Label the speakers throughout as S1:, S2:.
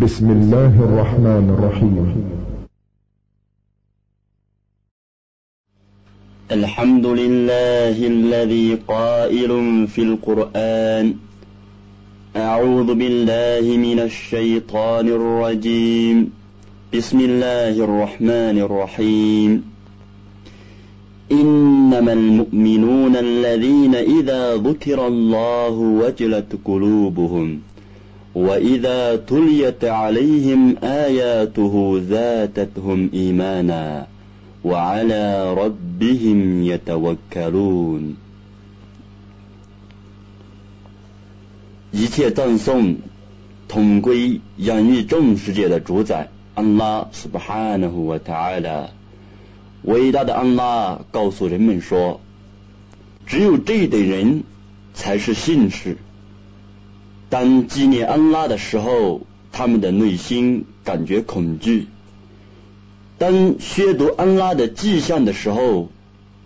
S1: بسم الله الرحمن الرحيم.
S2: الحمد لله الذي قائل في القرآن أعوذ بالله من الشيطان الرجيم. بسم الله الرحمن الرحيم. إنما المؤمنون الذين إذا ذكر الله وجلت قلوبهم وإذا تليت عليهم آياته زادتهم إيمانا وعلى ربهم يتوكلون 一切赞颂统归养育众世界的主宰安拉 subhanahu wa ta'ala。伟大的安拉告诉人们说：“只有这等人才是信士。 当纪念安拉的时候，他们的内心感觉恐惧；当宣读安拉的迹象的时候，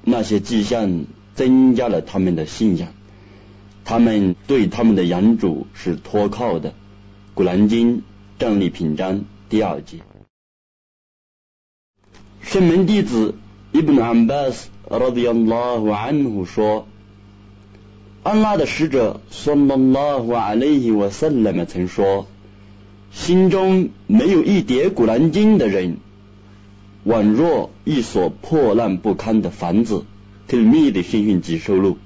S2: 那些迹象增加了他们的信仰。他们对他们的养主是托靠的。”《古兰经》战利品章第二节。圣门弟子伊本安巴斯拉迪安拉胡安胡说：“安拉的使者说拉拉胡阿勒伊瓦萨勒们曾说，心中没有一叠古兰经的人，宛若一所破烂不堪的房子。”特密的新讯集收录。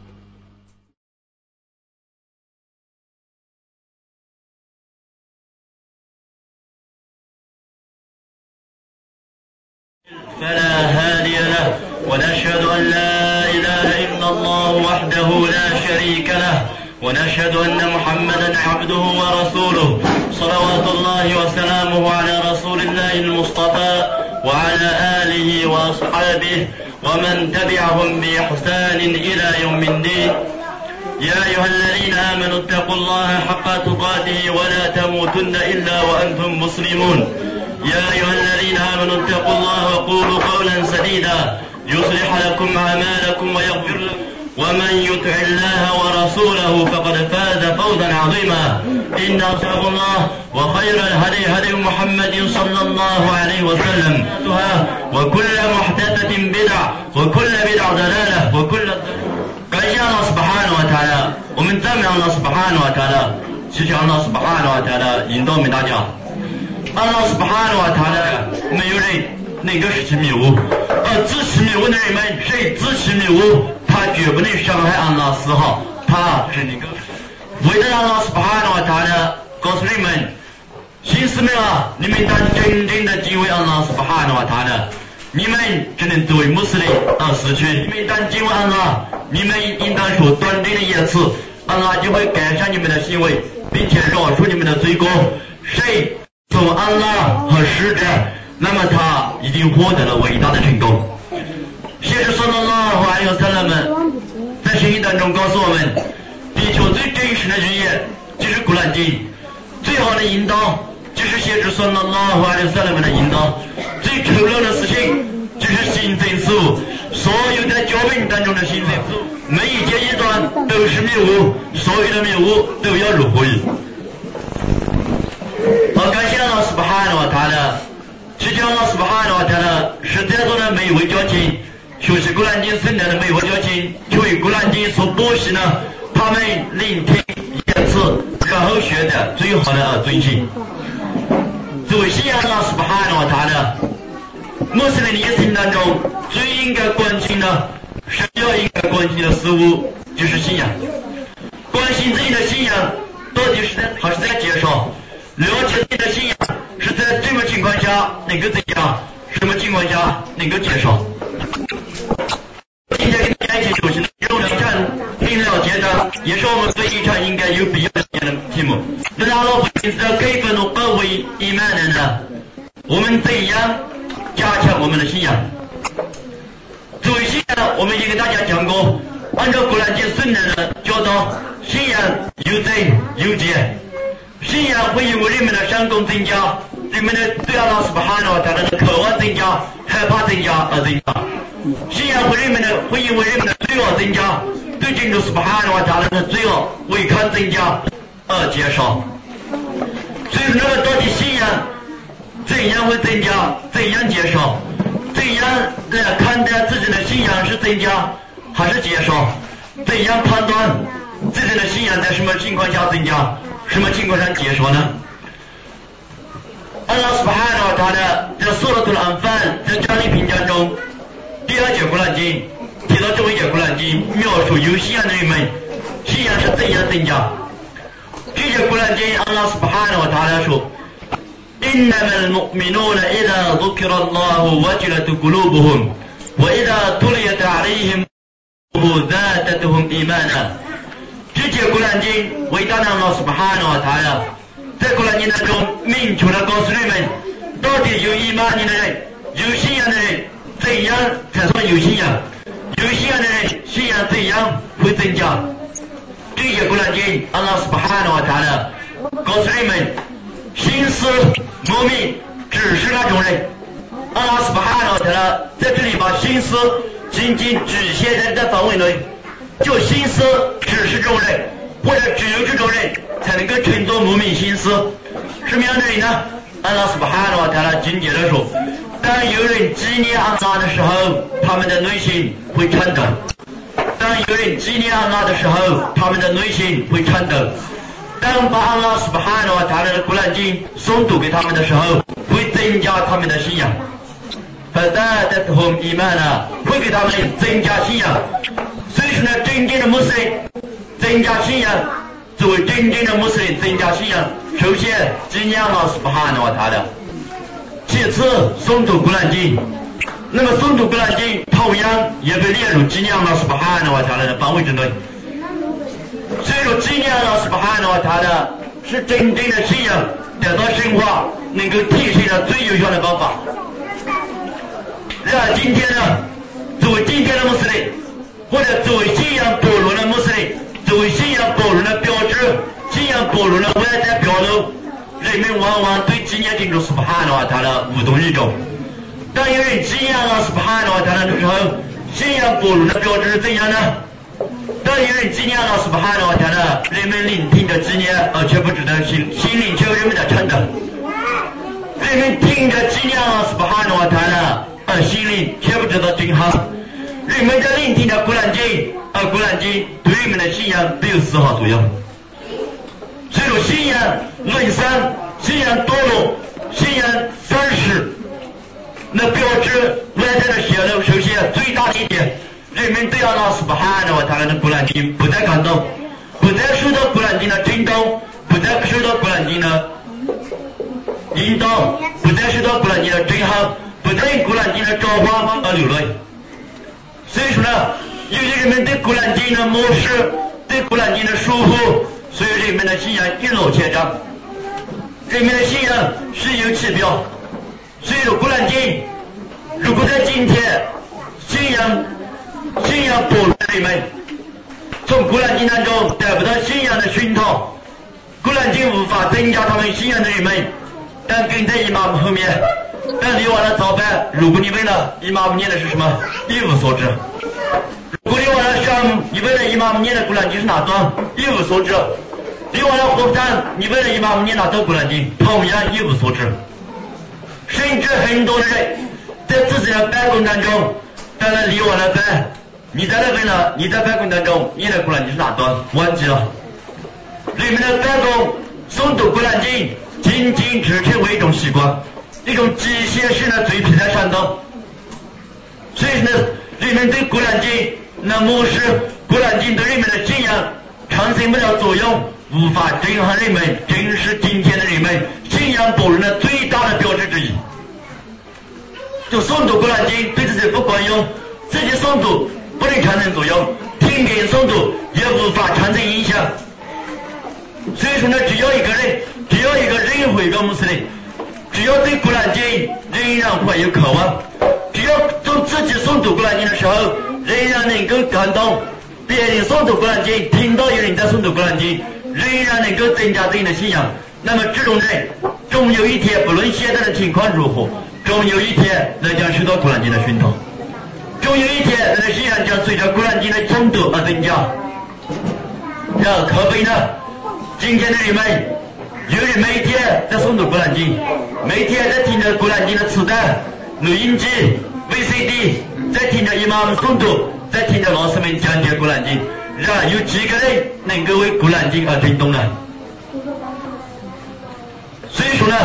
S3: فلا هادي له ونشهد أن لا إله إلا الله وحده لا شريك له ونشهد أن محمدا عبده ورسوله. صلوات الله وسلامه على رسول الله المصطفى وعلى آله وأصحابه ومن تبعهم بإحسان إلى يوم الدين. يا أيها الذين آمنوا اتقوا الله حق تقاته ولا تموتن إلا وأنتم مسلمون. يا أيها الذين آمنوا اتقوا الله وقولوا قولا سديدا يصلح لكم أعمالكم ويغفر لكم ومن يطع الله ورسوله فقد فاز فوزا عظيما إن أصحاب الله وخير الهدي هدي محمد صلى الله عليه وسلم وكل محدثة بدع وكل بدع ضلالة وكل 感谢 Allah سبحانه وتعالى 我们赞美 Allah سبحانه وتعالى 祈求 Allah سبحانه وتعالى 引导我们大家 阿老师不喊的话，他的，没有人能够失去迷雾。而拾持迷雾的人们，谁拾持迷雾，他绝不能伤害阿老师哈。他为了阿老师不喊的话，他呢，告诉你们，新师们啊，你们当真正的敬畏阿老师不喊的话，他呢，你们只能作为牧师的到死去。你们当敬畏安老，你们应当说端正的言辞，安老就会改善你们的行为，并且饶恕你们的罪过。谁？从安拉和使者，那么他已经获得了伟大的成功。先知说的拉和还有萨拉们在圣经当中告诉我们，地球最真实的语言就是古兰经，最好的引导就是先知说的拉和还有萨拉们的引导，最丑陋的事情就是新增事物，所有的教本当中的新增事物，每一节一段都是谬误，所有的谬误都要入会。好，感谢老师不喊了，他的，祈求老师不喊了，他的，是在座的每一位教亲，学习古兰经圣诞的每一位教亲，就为古兰经所播习呢，他们聆听言辞，然后学的最好的而遵循。作为信仰老师不喊了，他的，穆斯林的一生当中最应该关心的，首要应该关心的事物就是信仰，关心自己的信仰到底是在还是在介绍。了解自己的信仰下能够怎样？什么情况下能够减少？今天跟大家一起学习的内容，一场很了解的，也是我们对一场应该有必要的题目。那阿拉伯知道该分诺高为伊曼的呢？我们怎样加强我们的信仰？作为信仰，我们也给大家讲过，按照古兰经圣人的教导，信仰有增有减，信仰会因为人们的善功增加，人们的对阿拉斯巴哈诺他的渴望增加、害怕增加而增加。信仰会人们的会因为人们的罪恶增加，对进入斯巴哈诺他的罪恶违抗增加而减少。所以，那么到底信仰怎样会增加，怎样减少？怎样来看待自己的信仰是增加还是减少？怎样判断自己的信仰在什么情况下增加，什么情况下减少呢？阿拉斯巴哈纳他的在苏拉图兰范在加利评价中第二节古兰经提到这一节古兰经描述有信仰的人们信仰是怎样增加？这节古兰经阿拉斯巴哈纳他来说。إنما المؤمنون إذا ذكر الله وجلت قلوبهم وإذا تليت عليهم زادتهم إيمانا 这节古兰经伟大的Allah سبحانه แล 这个人当中明确的告诉你们，到底有一万人的人，有信仰的人，怎样才算有信仰？有信仰的人，信仰怎样会增加？这些古兰经，阿拉斯巴哈诺讲的，告诉你们，心思莫名，只是那种人。阿拉斯巴哈诺讲的，在这里把心思仅仅局限在这范围内，就心思只是这种人。或者只有这种人才能够称作莫名心思。什么样的人呢？阿拉斯巴哈老特拉紧接着说：当有人纪念阿拉的时候，他们的内心会颤抖；当有人纪念阿拉的时候，他们的内心会颤抖。当把阿拉斯巴哈诺他的古兰经诵读给他们的时候，会增加他们的信仰。فزادتهم إيمانا 会给他们增加信仰。所以说呢，真正的穆斯林 增加信仰，作为真正的穆斯林增加信仰，首先纪念阿拉斯巴哈诺他的，其次诵读古兰经。那么诵读古兰经同样也被列入纪念阿拉斯巴哈诺他的范围之内。所以说，纪念老师不喊的话，他的是真正的信仰得到深化，能够体现的最有效的方法。那今天呢，作为今天的穆斯林，或者作为信仰薄弱的穆斯林，作为信仰薄弱的标志，信仰薄弱的外在表露，人们往往对纪念真主是不喊的话，他的无动于衷。当有人纪念老师不喊的话，他的时候，信仰薄弱的标志是怎样呢？当有人纪念老师不喊的话，天呢，人们聆听着纪念，而却不知道心心灵却有人们的颤抖。人们听着纪念老师不喊的话，天呢，而心灵却不知道震撼。人们在聆听着古兰经，而古兰经对人们的信仰没有丝毫作用。只有，信仰论三，信仰堕落，信仰丧失，那标志外在的泄露，首先最大的一点。人们对阿拉斯巴哈的话，他的古兰经不再感动，不再受到古兰经的震动，不再受到古兰经的引导，不再受到古兰经的震撼，不再古兰经的召唤而流泪。所以说呢，由于人们对古兰经的漠视，对古兰经的疏忽，所以人们的信仰一落千丈。人们的信仰虚有其表。所以，古兰经如果在今天信仰。信仰薄弱的人们，从古兰经当中得不到信仰的熏陶，古兰经无法增加他们信仰的人们，但跟在伊玛目后面，但你完了早班，如果你问了姨妈不念的是什么，一无所知；如果你完了上，你问了姨妈不念的古兰经是哪段，一无所知；你完了火车站，你问了姨妈不念哪段古兰经，同样一无所知。甚至很多人在自己的办公当中，当然离完了班。你在那问了？你在办公当中，你的古兰经是哪段？忘记了。人们的办公诵读古兰经，仅仅只成为一种习惯，一种机械式的嘴皮在煽动。所以呢，人们对古兰经那漠视古兰经对人们的信仰产生不了作用，无法震撼人们，正是今天的人们信仰薄弱的最大的标志之一。就诵读古兰经对自己不管用，自己诵读。不能产生作用，听别人诵读也无法产生影响。所以说呢，只要一个人，只要一个任何一个穆斯林，只要对古兰经仍然怀有渴望，只要从自己诵读古兰经的时候，仍然能够感动。别人诵读古兰经，听到有人在诵读古兰经，仍然能够增加自己的信仰，那么这种人，终有一天，不论现在的情况如何，终有一天能将受到古兰经的熏陶，终有一天，他的信仰将随着古兰经的诵读而增加。然后可悲呢，今天的人们，有人每天在诵读古兰经，每天在听着古兰经的磁带、录音机、VCD，在听着伊玛目诵读，在听着老师们讲解古兰经。然而有几个人能够为古兰经而震动呢？所以说呢，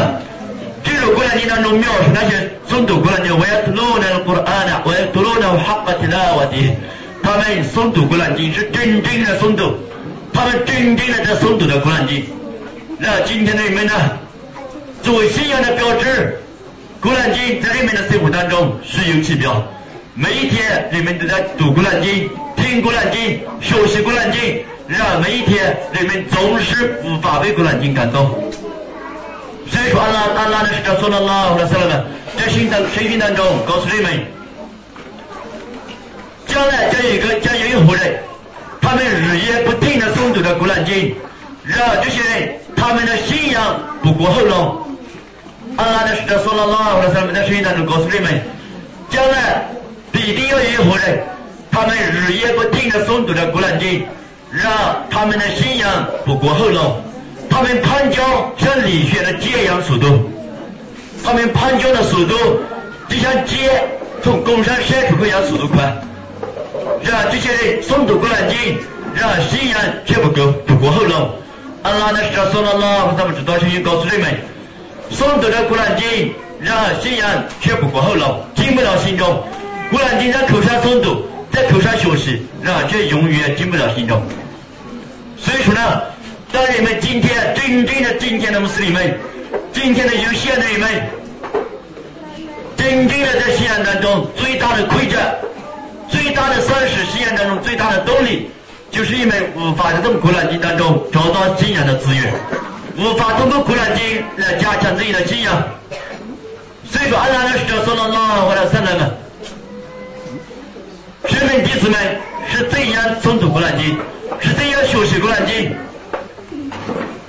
S3: 这个古兰经当中描述那些诵读古兰经，我要读那古兰呢，我要读那哈巴提拉瓦迪，他们诵读古兰经是真正的诵读。他们真正的在诵读的《古兰经》，那今天的人们呢，作为信仰的标志，《古兰经》在人们的生活当中虚有其表。每一天，人们都在读《古兰经》、听《古兰经》、学习《古兰经》，让每一天，人们总是无法被《古兰经》感动。所以说，阿拉阿拉的使者说了拉的说了呢，在圣当圣经当中告诉人们，将来将有一个将有一伙人。他们日夜不停的诵读着《古兰经》，让这些人，他们的信仰不过喉咙。安拉的使者说了拉或者他们在圣经当中告诉你们，将来必定有一伙人，他们日夜不停的诵读着《古兰经》，让他们的信仰不过喉咙，他们攀交像李雪的箭一样速度，他们攀交的速度就像箭从弓上射出去一样速度快。让这些人诵读古兰经，让信仰却不够，不过喉咙。阿拉，咱们知道声音告诉你们，诵读着古兰经，然而信仰却不过喉咙，进不了心中。古兰经在口上诵读，在口上学习，然而却永远进不了心中。所以说呢，当你们今天真正的今天的穆斯林们，今天的有信仰的人们，真正的在信仰当中最大的亏欠。最大的丧失信仰当中最大的动力，就是因为无法从古兰经当中找到信仰的资源，无法通过古兰经来加强自己的信仰。所以说，安拉的使者说了拉或者三人们，神门弟子们是怎样诵读古兰经，是怎样学习古兰经？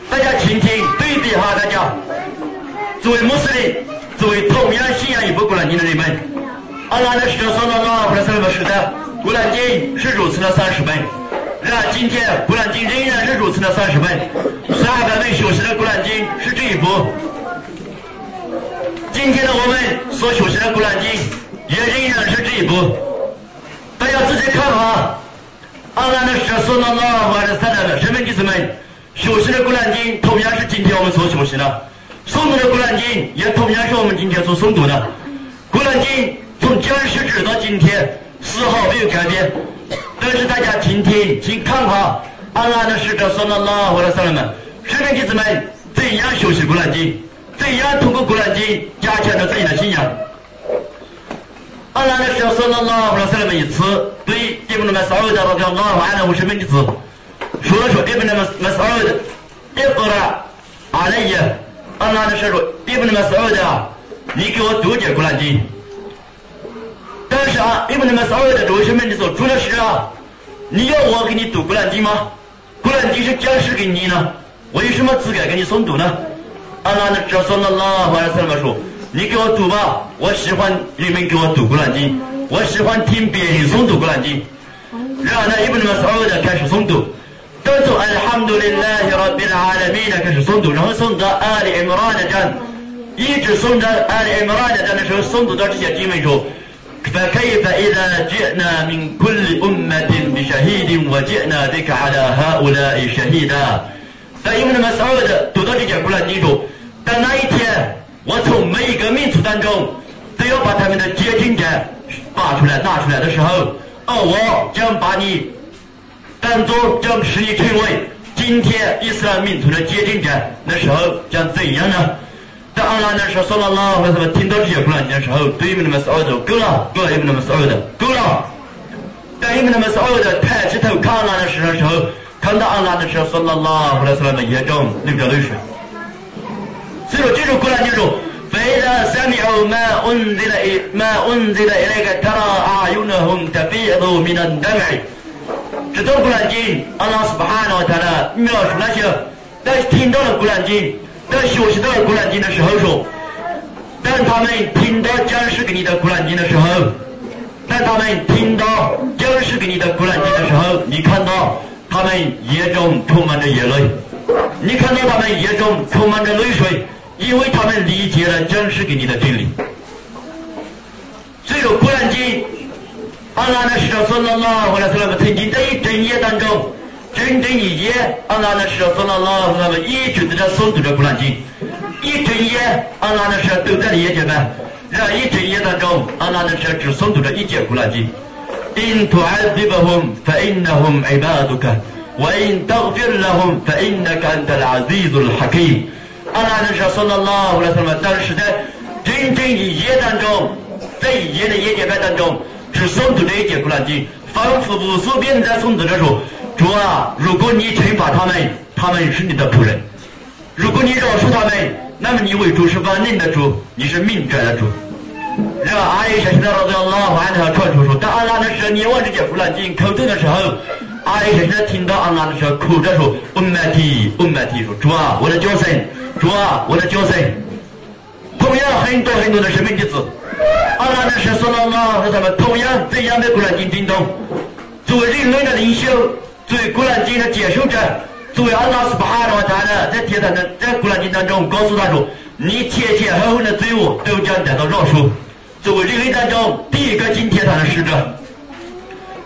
S3: 大家听听对比哈，大家作为穆斯林，作为同样信仰一部古兰经的人们。阿拉的使者说了拉，或者什么时代，古兰经是如此的三十本，然而今天古兰经仍然是如此的三十本，三百本学习的古兰经是这一部，今天的我们所学习的古兰经也仍然是这一部，大家仔细看哈，阿拉的使者说了拉，或者三代的神门弟子们学习的古兰经同样是今天我们所学习的，诵读的古兰经也同样是我们今天所诵读的，古兰经。从讲世直到今天，丝毫没有改变。但是大家听听，请看看安拉的使者说了拉或者什么们，圣人弟子们怎样学习古兰经，怎样通过古兰经加强了自己的信仰。安拉的使者说了拉或者什么们一次对伊布那么骚扰的那条拉完了五十名弟子说了说伊布那么么骚扰的，伊布了阿莱耶，安拉的使者说伊布那么骚扰的，你给我读解古兰经。但是啊，你们那么所有的周学们，你说主的是啊，你要我给你读古兰经吗？古兰经是讲师给你呢，我有什么资格给你诵读呢？阿拉的这说了拉话是怎么说？你给我读吧，我喜欢你们给我读古兰经，我喜欢听别人诵读古兰经。然后呢，伊布那么所有的开始诵读，都从阿哈姆杜林拉希拉比拉阿拉米呢开始诵读，然后诵到阿里伊姆拉的章，一直诵到阿里伊姆拉的章的时候，诵读到这些经文中。فكيف إذا جئنا من كل أمة بشهيد وجئنا بك على هؤلاء شهيدا 但因为那么所有的读到这节古兰经中，当那一天我从每一个民族当中都要把他们的结晶者拔出来拿出来的时候，而我将把你当做将使你成为今天伊斯兰民族的结晶者，那时候将怎样呢？ 当阿拉那时候说了拉或者什么听到这些古兰经的时候，对你们那么所有的够了，够了，你们那么所有的够了。当你们那么所有的抬起头看阿拉的时候， 看到安拉的时候，说了拉，后来说了眼中流着泪水。所以说，这首古兰经说：“فإذا سمعوا ما أنزل ما أنزل إليك ترى أعينهم تفيض من الدمع。”这段古兰经，安拉斯巴哈纳他呢描述那些在听到了古兰经、 在学习到古兰经的时候说，当他们听到讲师给你的古兰经的时候，当他们听到讲师给你的古兰经的时候，你看到他们眼中充满着眼泪，你看到他们眼中充满着泪水。因为他们理解了真实给你的真理，所以说《古兰经》，阿拉的使者说了拉，后来说那个曾经在一整夜当中，整整一夜，阿拉那时送到那拉那么一整的这诵读着古兰经，一整夜，阿拉那时都在的夜间班，然后一整夜当中，阿拉那时只就诵读一节古兰经。إن تعذبهم فإنهم عبادك وإن تغفر لَهُمْ فَإِنَّكَ أَنتَ الْعَزِيزُ الْحَكِيمُ。阿拉那圣愿安拉护佑我们，当时在整整一夜当中，在一夜的夜间班当中，就诵读着一节古兰经。反复无数遍在诵读着说：主啊，如果你惩罚他们，他们是你的仆人；如果你饶恕他们，那么你为主是万能的主，你是命拽的主。然后阿伊莎现在老在拉完他传出说，当阿拉的时候念完这节古兰经口头的时候，阿伊莎现在听到阿拉的时候哭着说：我麦提，我麦提，说主啊，我的叫声。主啊，我的角色，同样很多很多的生命弟子，阿拉的是说了嘛，和他们同样怎样的古兰经听懂，作为人类的领袖，作为古兰经的接受者，作为阿拉斯巴哈罗塔的在天堂的在古兰经当中告诉他说，你前前后后的罪恶都将得到饶恕。作为人类当中第一个进天堂的使者，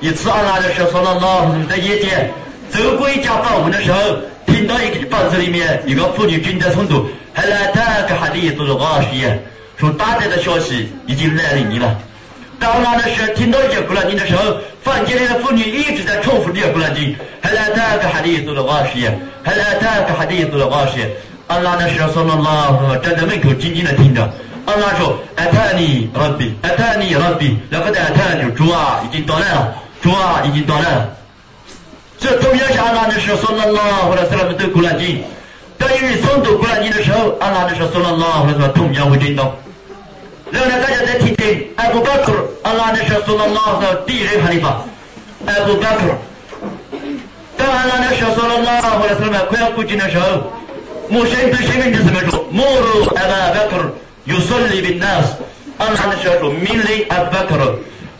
S3: 一次阿拉的是说了嘛，在夜间走过一家房屋的时候。听到一个房子里面一个妇女正在诵读，还来他个哈利做了个实验，说大灾的消息已经来临你了。当那的时候听到一节古兰经的时候，房间里的妇女一直在重复这些古兰经，还来他个哈里做了个实验，还来他个哈里做了个实验。阿拉的时候说了拉，站在门口静静的听着。阿拉说：“艾塔尼拉比，艾塔尼拉比，那个艾塔尼主啊，已经到来了，主啊，已经到来了。”这同样是阿拉的时候，说了拉，或者是他们读古兰经。当有人诵读古兰经的时候，阿拉的时候说了拉，或者说同样会震动。Lönə qədər ki, Əbu Bakr, Allahın Rəsulullah deyir, xəlifə. Əbu Bakr. Dəvələn Rəsulullah Rəsulullah qoyaq bu günə şahı. Muşəyin peşəmin cizməcə. Muru Əbə Bakr, yusulli bin nas. Allahın Rəsulullah, minli Əbu Bakr.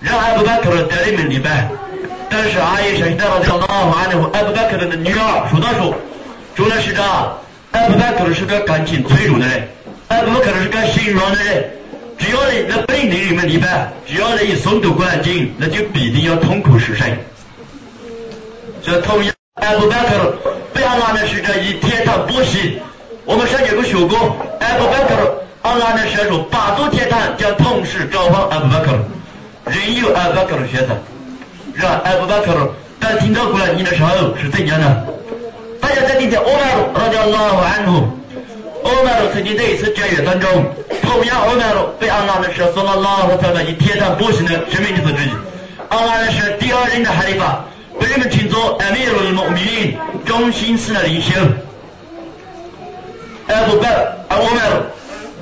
S3: Lə Əbu Bakr, dəri minli bəh. ترجع عايش عشان رضي الله عنه أبو بكر النجاع شو داشو شو نشجع أبو بكر شو كان كان شين تيرو نه أبو بكر شو كان شين رانه 只要你那本地人们礼拜，只要你一诵读古兰经，那就必定要痛苦失身。这同样阿布巴克被阿拉的使者以天堂波息，我们上节课学过，阿布巴克阿拉的使者八座天堂将同时召唤阿布巴克，任由阿布巴克选择。是吧？艾布巴克罗，当听到古兰经的时候是怎样的？大家在听听，欧麦罗，他叫拉瓦安努。欧麦罗曾经在一次战役当中，同样欧麦罗被安拉的时候送了拉和他们以天上波行的生命之子之一。安拉的是第二任的哈利法，被人们称作艾米鲁穆米林，中心思的领袖。艾布巴，欧麦罗，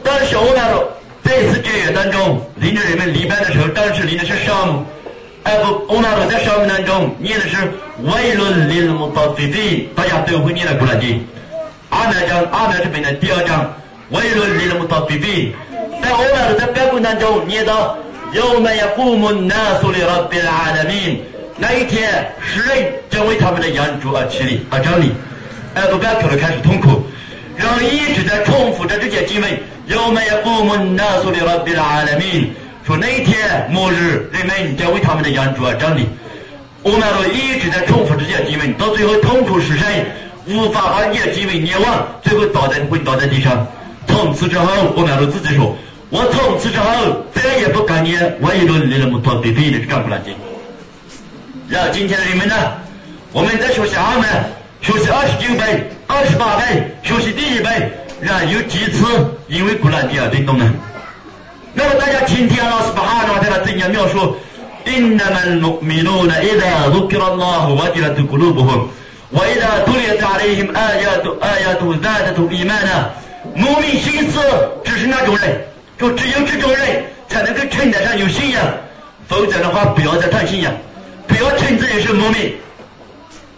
S3: 当时欧麦罗在一次战役当中，领着人们礼拜的时候，当时领的是沙姆。艾布欧麦罗在上面当中念的是维伦林姆道菲菲，大家都会念的古兰经。阿麦章阿麦这边的第二章维伦林姆道菲菲，在欧麦罗在标本当中念到有麦呀古木纳苏里拉比拉的命，那一天世人将为他们的养主而起立而站立。艾布贝克开始痛苦，然后一直在重复着这些经文，有麦呀古木纳苏里拉比拉的命。说那一天末日，人们将为他们的养主而站立。我们都一直在重复这些经文，到最后痛苦失声，无法把这些经文念完，最后倒在滚倒在地上。从此之后，我们都自己说，我从此之后再也不敢念我一轮那么多对对的这张古兰经。然后今天的人们呢，我们在学习阿门，学习二十九本、二十八本，学习第一本，然后有几次因为古兰经而震动呢？那么大家听听老师把哈拿他怎样描述？إنما المؤمنون إذا ذكر الله وجلت قلوبهم وإذا تليت عليهم آيات آيات زادتهم إيمانا 牧民心思只是那种人，就只有这种人才能够称得上有信仰，否则的话不要再谈信仰，不要称自己是牧民。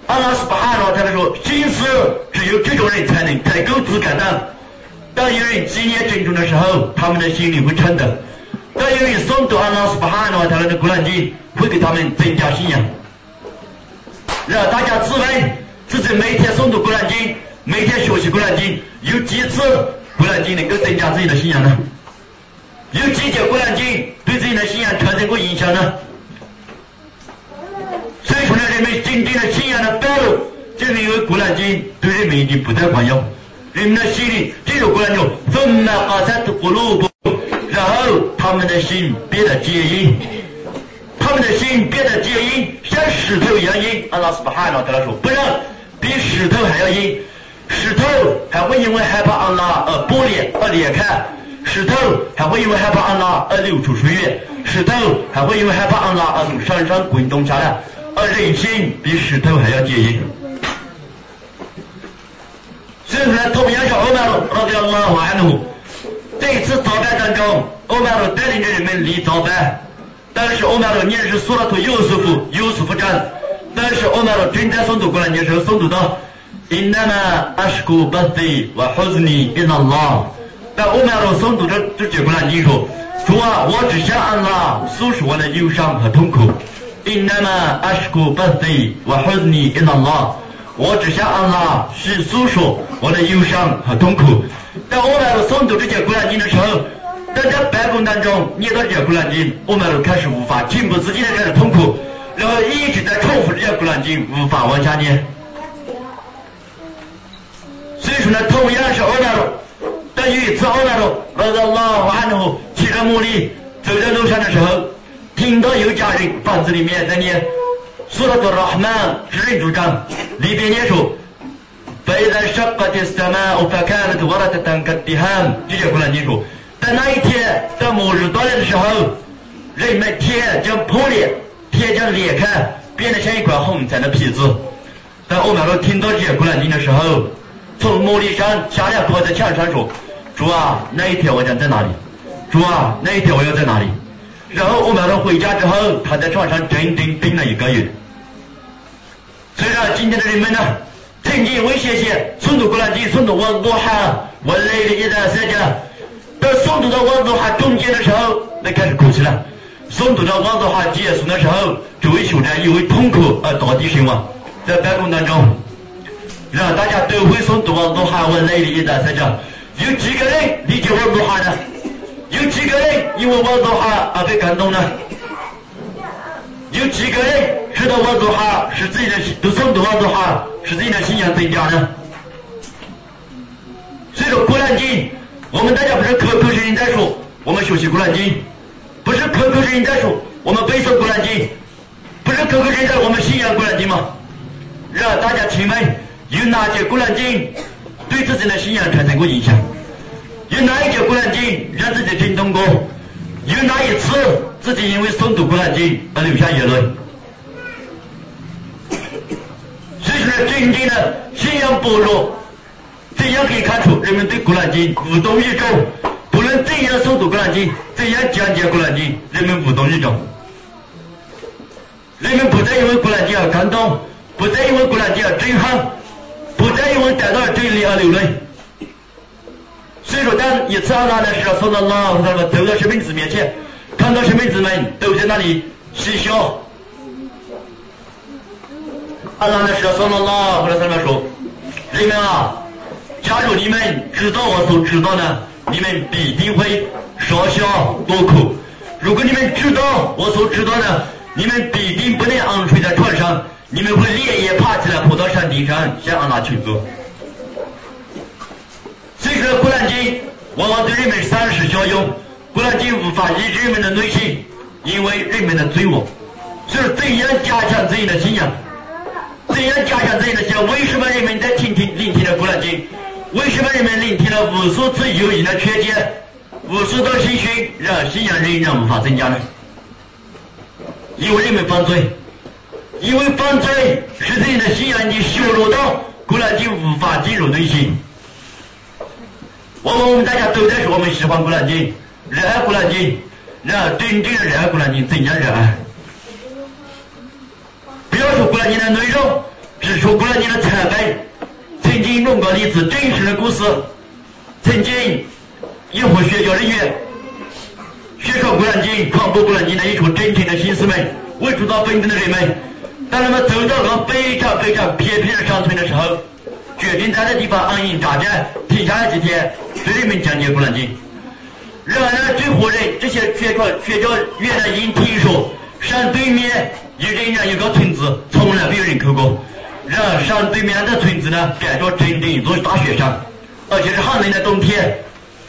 S3: 阿拉斯巴哈罗他们说，心思只有这种人才能才够资格的。当有人纪念真主的时候，他们的心里会称的；当有人诵读阿拉斯巴哈罗他们的古兰经，会给他们增加信仰。 让大家自问自己每天诵读古兰经。每天学习古兰经，有几次古兰经能够增加自己的信仰呢？有几节古兰经对自己的信仰产生过影响呢？所以说，人们真正的信仰的道路，就是因为古兰经对人们已经不再管用，人们的心里进入古兰经，分满阿萨的葫芦然后他们的心变得坚硬，他们的心变得坚硬，像石头一样硬。阿拉斯巴哈纳跟他说，不然比石头还要硬。石头还会因为害怕阿拉而破裂而裂开，石头还会因为害怕阿拉而流出水月，石头还会因为害怕阿拉而从山上滚动下来，而人心比石头还要坚硬。所以说，同样是欧麦罗，拉迪亚拉瓦安努，这一次造反当中，欧麦罗带领着人们立造反，但是欧麦罗念是苏拉图尤素夫尤素夫章，但是欧麦罗正在诵读过来的时候诵读到。إنما أشكو بثي وحزني إلى الله 但欧麦罗诵读这这节古兰经说，主啊，我只向安拉诉说我的忧伤和痛苦。إنما أشكو بثي وحزني إلى الله 我只向安拉是诉说我的忧伤和痛苦。当欧麦罗诵读这节古兰经的时候， 但在办公当中念到这节古兰经，欧麦罗开始无法情不自禁的开始痛苦，然后一直在重复这节古兰经，无法往下念。所以说呢，同样是欧麦罗，但有一次欧麦罗来到老汉后，骑着木犁走在路上的时候，听到有家人房子里面在念《苏拉多拉哈曼智人主张》，里边念说：“فإذا شقت السماء فكانت وردة كالدهان。”这些古兰经说， 在那一天在末日到来的时候，人们天将破裂，天将裂开，变得像一块红彩的皮子。当欧麦罗听到这些古兰经的时候，从木犁上下来，靠在墙上说：“主啊，那一天我将在哪里？主啊，那一天我要在哪里？”然后我们他回家之后，躺在床上整整病了一个月。虽然今天的人们呢，曾经威胁些诵读过兰经，诵读王多哈，我累的一段时间，在诵读到王多哈中间的时候，那开始哭起来。诵读到王多哈结束的时候，这位学长因为痛苦而倒地身亡，在办公当中。让大家都会诵读王多哈文类的一段时间，有几个人理解王多哈呢？有几个人因为王多哈而被感动呢？有几个人知道王多哈使自己的都诵读王多哈使自己的信仰增加呢？所以说古兰经，我们大家不是口口声声在说我们学习古兰经，不是口口声声在说我们背诵古兰经，不是口口声声在我们信仰古兰经吗？让大家请问。有哪些古兰经对自己的信仰产生过影响？有哪一节古兰经让自己听懂过？有哪一次自己因为诵读古兰经而流下眼泪？所以说，真正的信仰薄弱，怎样可以看出人们对古兰经无动于衷？不论怎样诵读古兰经，怎样讲解古兰经，人们无动于衷。人们不再因为古兰经而感动，不再因为古兰经而震撼。不再因为得到了真理而流泪。所以说，当一次阿拉的时候，送到老他们走到生命子面前，看到生命子们都在那里嬉笑。阿拉的时候，送到老他们说：“人们啊，假如你们知道我所知道的，你们必定会少笑多哭；如果你们知道我所知道的，你们必定不能安睡在床上。”你们会连夜爬起来，跑到山顶上向安拉求助。所以说，古兰经往往对人们丧失效用。古兰经无法抑制人们的内心，因为人们的罪恶。所以，怎样加强自己的信仰？怎样加强自己的信仰？为什么人们在听听聆听了古兰经？为什么人们聆听了无数次有益的劝诫，无数道信训，让信仰仍然无法增加呢？因为人们犯罪。因为犯罪使自己的信仰已经削弱到古兰经无法进入内心。我们我们大家都在说我们喜欢古兰经，热爱古兰经，然后真正的热爱古兰经怎样热爱？不要说古兰经的内容，只说古兰经的成本。曾经弄过一次真实的故事，曾经一伙学教人员学说古兰经、传播古兰经的一群真诚的心思们，为主道本真的人们，当他们走到个非常非常偏僻的山村的时候，决定在那地方安营扎寨，停下来几天，对人们讲解古兰经。然而，这伙人这些学教学教员呢，因听说山对面有仍然有个村子，从来没有人去过。然后山对面的村子呢，感觉真正一座大雪山，而且是寒冷的冬天。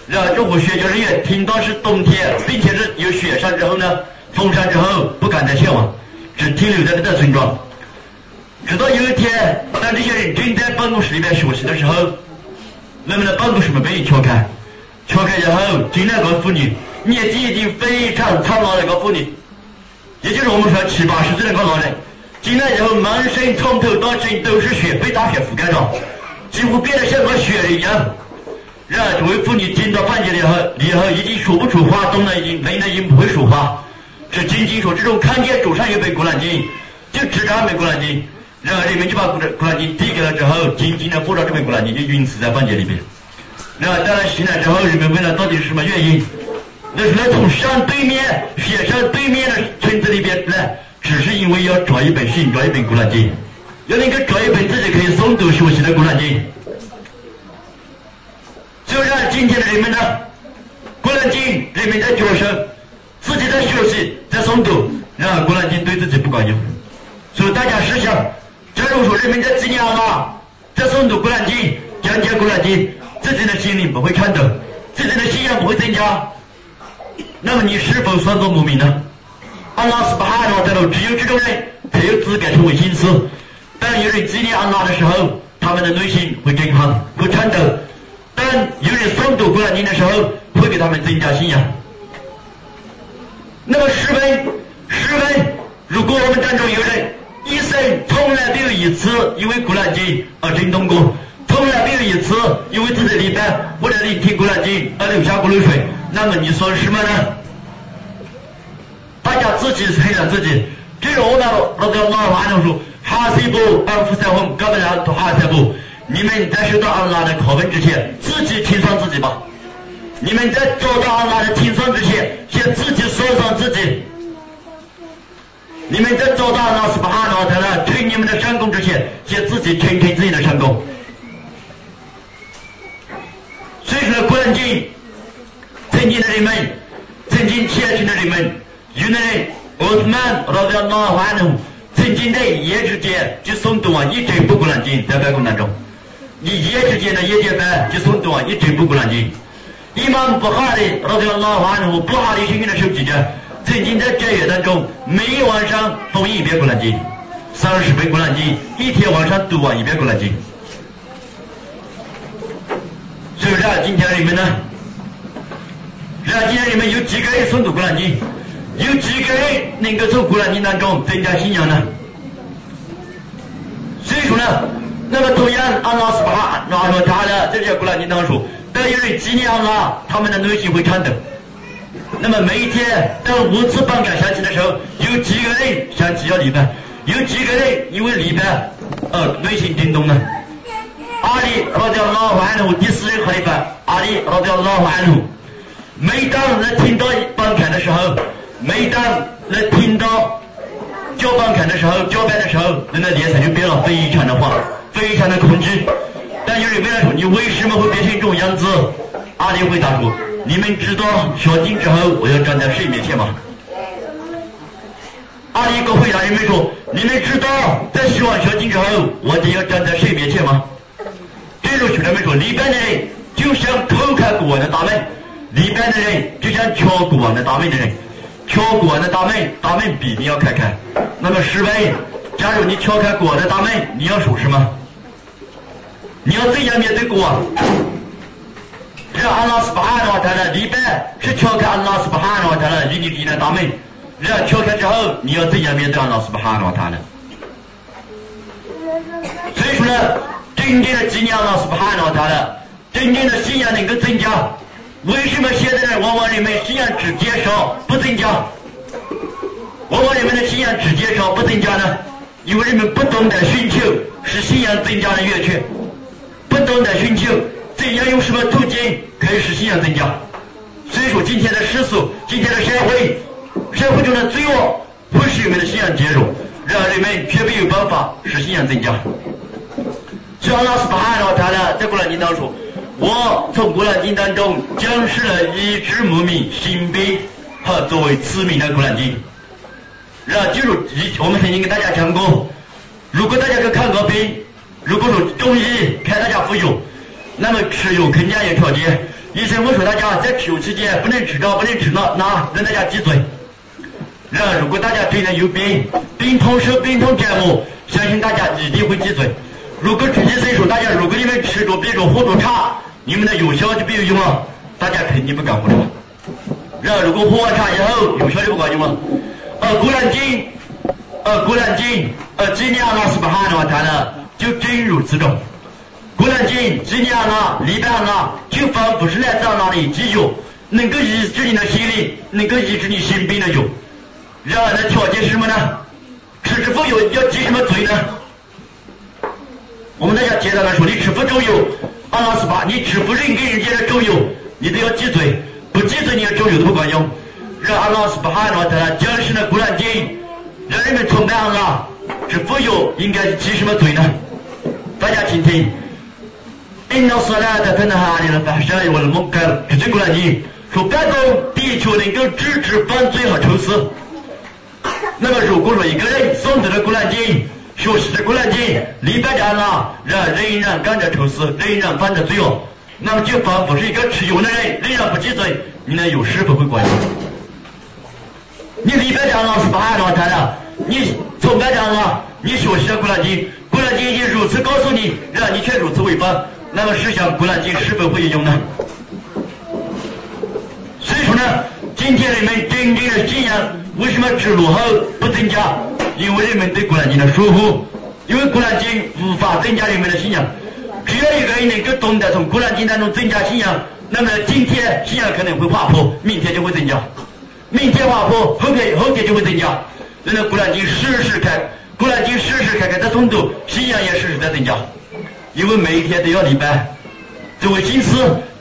S3: 然后这伙学教人员听到是冬天，并且是有雪山之后呢，封山之后不敢再前往，只停留在那个村庄。直到有一天，当这些人正在办公室里面学习的时候，那么的办公室门被人敲开，敲开以后进来个妇女，年纪已经非常苍老的一个妇女，也就是我们说七八十岁的个老人。进来以后，满身从头到身都是血，被大雪覆盖着，几乎变得像个雪一样。然后这位妇女进到房间里后，以后已经说不出话，动了已经累得已经不会说话，只仅仅说这种看见桌上有本古兰经，就指着那本古兰经。然后人们就把古兰古兰经递给了之后，紧紧的抱着这本古兰经就晕死在房间里边。然后当他醒来之后，人们问了到底是什么原因，那是从山对面雪山对面的村子里边来。只是因为要找一本新，找一本古兰经，要能够找一本自己可以诵读学习的古兰经。就让今天的人们呢，古兰经人们在觉生，自己在学习，在诵读，然后古兰经对自己不管用。所以大家试想，假如说人们在纪念啊，在诵读古兰经、讲解古兰经，自己的心灵不会颤抖，自己的信仰不会增加，那么你是否算作牧民呢？安拉是不哈拉的只有这种人才有资格成为信士。当有人纪念安拉的时候，他们的内心会震撼，会颤抖；当有人诵读古兰经的时候，会给他们增加信仰。那么试问，试问，如果我们当中有人一生从来没有一次因为古兰经而震动过，从来没有一次因为自己的礼拜或者聆听古兰经而流下过泪水，那么你说什么呢？大家自己衡量自己。这个我们老在老话中说，哈西布安福三红，根本上都哈西布。你们在受到安拉的拷问之前，自己清算自己吧。你们在遭到安拉的清算之前，先自己算算自己。你们在遭到安拉斯巴哈诺特了称你们的成功之前，先自己听听自己的成功。所以说，古兰经，曾经的人们，曾经虔诚的人们。有的人，奥斯曼拉比亚纳哈努曾经在一夜之间就诵读完一整部古兰经在办公当中，一夜之间的夜间班就诵读完一整部古兰经。伊玛布哈里拉比亚纳哈努布哈里星云的手记者曾经在斋月当中每晚上读一遍古兰经，三十本古兰经，一天晚上读完一遍古兰经。是不是啊？今天你们呢？是啊，今天你们有几个人诵读古兰经？有几个人能够从古兰经当中增加信仰呢？所以说呢，那么同样，安拉是把拿说他的这些古兰经当中，当有人纪念安拉，他们的内心会颤抖。那么每一天当五次半感响起的时候，有几个人想起要礼拜？有几个人因为礼拜而内心震动呢？阿里拉叫拉完了，第四任哈利法，阿里拉叫拉完了，每当人听到半感的时候。每当能听到交班看的时候，交班的时候，人的脸色就变得非常的黄，非常的恐惧。但有人问他说：“你为什么会变成这种样子？”阿里回答说：“你们知道小金之后我要站在谁面前吗？”阿里个回答人们说：“你们知道在学完小金之后，我就要站在谁面前吗？”这种学生们说：“里边的人就像偷开国王的大门，里边的人就像敲国王的大门的人。”敲国王的大门，大门必定要开开。那么试问，假如你敲开国王的大门，你要说什么？你要怎样面对国王？这阿拉斯巴哈诺他的礼拜是敲开阿拉斯巴哈诺他的与你之间的大门。然后敲开之后，你要怎样面对阿拉斯巴哈诺他呢？说呢，真正的纪念老师不喊了他了，真正的信仰能够增加。为什么现在的往往人们信仰只减少不增加？往往人们的信仰只减少不增加呢？因为人们不懂得寻求使信仰增加的源泉，不懂得寻求怎样用什么途径可以使信仰增加。所以说，今天的世俗，今天的社会，社会中的罪恶会使人们的信仰减弱，让人们却没有办法使信仰增加。所以，阿拉斯巴汗了他的在古兰经当中说：“我从古兰经当中讲述了一支牧民新兵和作为此名的古兰经。”然后，就如以我们曾经跟大家讲过，如果大家去看个病，如果说中医开大家服药，那么吃药肯定要有条件。医生会说大家在吃药期间不能吃这，不能吃那，那让大家记嘴。然后，如果大家真的有病，病痛受病痛折磨，相信大家一定会记嘴。如果医生说大家，如果你们吃着、比着、喝着茶，你们的药效就没有用了，大家肯定不敢喝茶。然后，如果喝完茶以后药效就不管用了。呃，古兰经，呃，古兰经，呃，纪念阿拉斯巴哈的话，他了就正如此种。古兰经纪念阿拉、礼拜阿拉，就仿佛是来自阿拉的一剂药，能够医治你的心灵，能够医治你心病的药。然而的条件是什么呢？吃这副药要记什么罪呢？我们大家简单来说，你吃副中药，阿拉斯巴，你吃副人给人家的咒药，你都要记罪，不记罪你的咒药都不管用。让阿拉斯巴哈诺他讲述了古兰经，让人们崇拜阿拉，这副药应该记什么罪呢？大家听听。因那索拉的跟那哈里的法师为了蒙盖，这这古兰经说，办公的确能够制止犯罪和仇视。那么如果说一个人诵读了古兰经，学习了古兰经，礼拜着阿拉，让仍然干着仇视，仍然犯着罪哦，那么就仿佛是一个吃药的人，仍然不记罪，你的药是否会管用？你礼拜讲老师不喊了他了，你崇拜讲了，你学习的古兰经，古兰经已经如此告诉你，让你却如此违反，那么试想古兰经是否会有用呢？所以说呢，今天人们真正的信仰为什么只落后不增加？因为人们对古兰经的疏忽，因为古兰经无法增加人们的信仰。只要一个人能够懂得从古兰经当中增加信仰，那么今天信仰可能会滑坡，明天就会增加。明天滑坡，后天后天就会增加。那么古兰经时时开，古兰经时时开开在诵读，信仰也时时在增加。因为每一天都要礼拜。作为信士，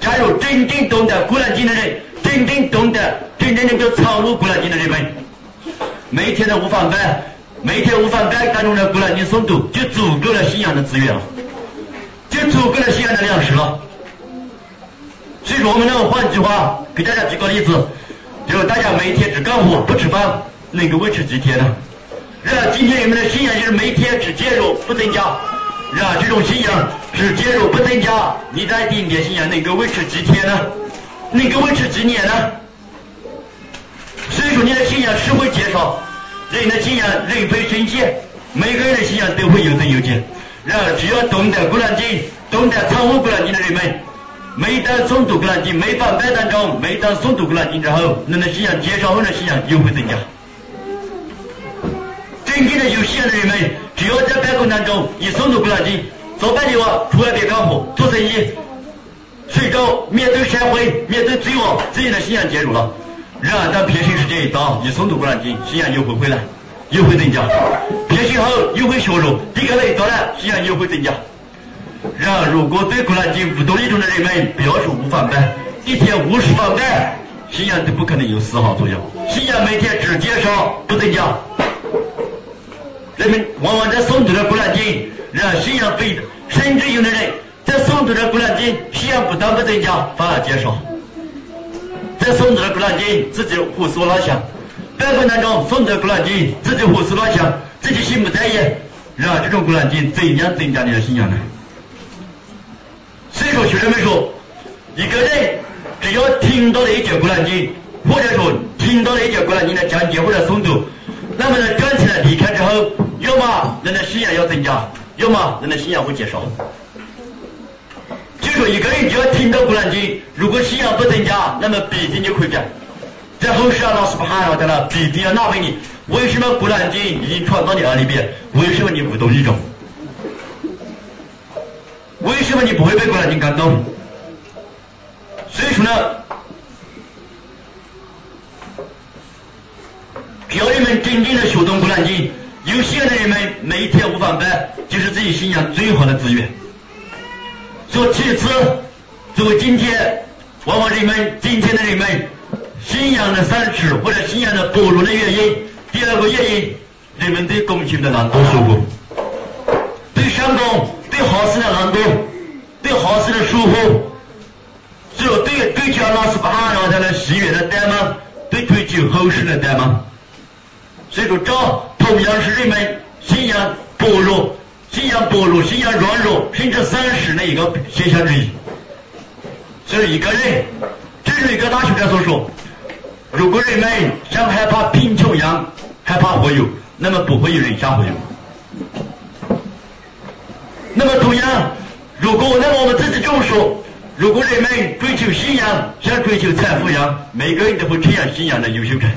S3: 加入真正懂得古兰经的人，真正懂得真正能够参悟古兰经的人们，每天的午饭班，每天午饭班当中的古兰经诵读，就足够了信仰的资源了，就足够了信仰的粮食了。所以说，我们呢换句话给大家举个例子。就是大家每天只干活不吃饭，能够维持几天呢？然后今天人们的信仰就是每天只减弱不增加，然后这种信仰只减弱不增加，你的顶点信仰能够维持几天呢？能够维持几年呢？所以说你的信仰是会减少，人的信仰人非圣贤，每个人的信仰都会有增有减。然而只要懂得古兰经，懂得参悟古兰经的人们。每当诵读古兰经，每当拜当中，每当诵读古兰经之后，人的信仰减少后的信仰又会增加。真正的有信仰的人们，只要在办公当中一诵读古兰经，做饭的话出来别干活，做生意，睡着面对社会，面对自我，自己的信仰减弱了。然而当平行时间一到，一诵读古兰经，信仰又会回来，又会增加。平行后又会削弱，第二个一到了，信仰又会增加。然而，如果对古兰经不懂一种的人们，不要说无反拜，一天五十反拜，信仰都不可能有丝毫作用。信仰每天只减少不增加。人们往往在诵读着古兰经，让信仰非甚至有的人在诵读着古兰经，信仰不但不增加，反而减少。在诵读着古兰经，自己胡思乱想；半过当中诵读古兰经，自己胡思乱想，自己心不在焉。然而，这种古兰经怎样增加你的信仰呢？所以说，学生们说，一个人只要听到了一节古兰经，或者说听到了一节古兰经的讲解或者诵读，那么呢站起来离开之后，要么人的信仰要增加，要么人的信仰会减少。就说一个人只要听到古兰经，如果信仰不增加，那么必定就会变。在后世啊，老师不喊了，在那必定要纳问你：为什么古兰经已经传到你耳里边，为什么你不懂一种？为什么你不会被《古兰经》感动？所以说呢，只要你们真正的学懂《古兰经》，有信仰的人们每一天五饭饭就是自己信仰最好的资源。说其次，作为今天往往人们今天的人们信仰的三尺或者信仰的薄弱的原因，第二个原因，人们对恭敬的难度疏忽，对上供、对好事的难度，对好事的疏忽，只有对对家老师巴哈他的喜悦的怠慢，对追求后世的怠慢。所以说，这同样是人们信仰薄弱、信仰薄弱、信仰软弱，甚至丧失的一个现象之一。所以，一个人，正如一个大学者所说，如果人们像害怕贫穷一样害怕富有，那么不会有人想富有。那么，同样，如果那么我们自己这么说，如果人们追求信仰像追求财富一样，每个人都会呈现信仰的优秀感。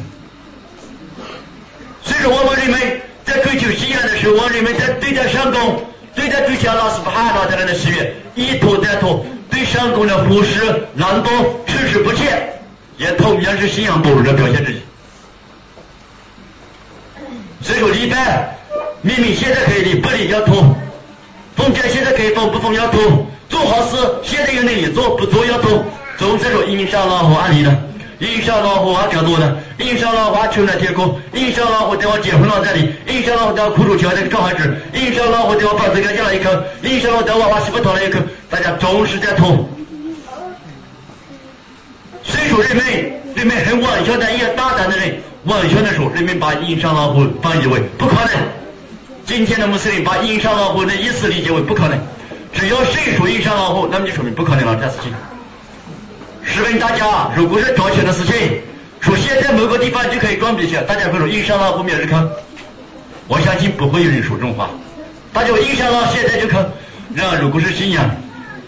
S3: 所以说，我们人们在追求信仰的时候，往人们在对待上供、对待追求老师不哈拉他的喜悦，一拖再拖，对上供的忽视、懒惰、迟迟不见，也同样是信仰薄弱的表现之一。所以说，礼拜明明现在可以立，不立要拖；奉斋现在可以奉，不奉要拖；做好事现在有能力做，不做要拖。总之说，印上老和安利的。印上老虎啊，更多的，印上老虎穷了天空，印上老虎等我结婚了这里，印上老虎等我哭出去了这个小孩子，印上老虎等我把子给建了一口，印上老虎等我把媳妇讨了一口，大家总是在拖。所以说人们人们很玩笑的也大胆的人，玩笑的说人们把印上老虎翻译为不可能。今天的穆斯林把印上老虎的意思理解为不可能，只要谁说印上老虎，那么就说明不可能了这事情。试问大家，如果是赚钱的事情，说现在某个地方就可以赚笔钱，大家会说印上老虎明日看？我相信不会有人说这种话。大家印上了现在就看。那如果是信仰，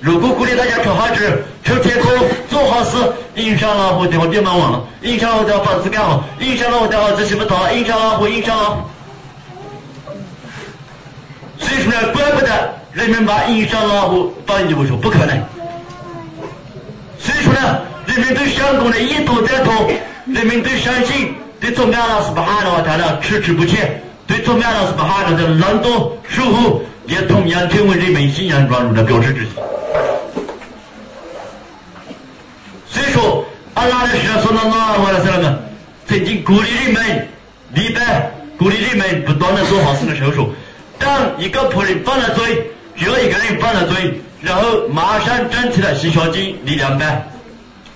S3: 如果鼓励大家出好事、出天空、做好事，印上老虎等我别忙完了，印上老虎等我房子盖好，印上老虎等我儿媳妇讨，印上老虎，印上老虎。所以说呢，怪不得人们把印上老虎翻译为说不可能。人们对上供的一拖再拖，人们对善信、对宗教老师不哈的话，他的迟迟不前，对宗教老师不哈的的懒惰疏忽，也同样成为人们信仰软弱的标志之一。所以说，阿拉的使者说了那话的时候呢，曾经鼓励人们礼拜，鼓励人们不断的做好事的时候，当一个仆人犯了罪，只要一个人犯了罪。然后马上站起来洗小经立两拜，在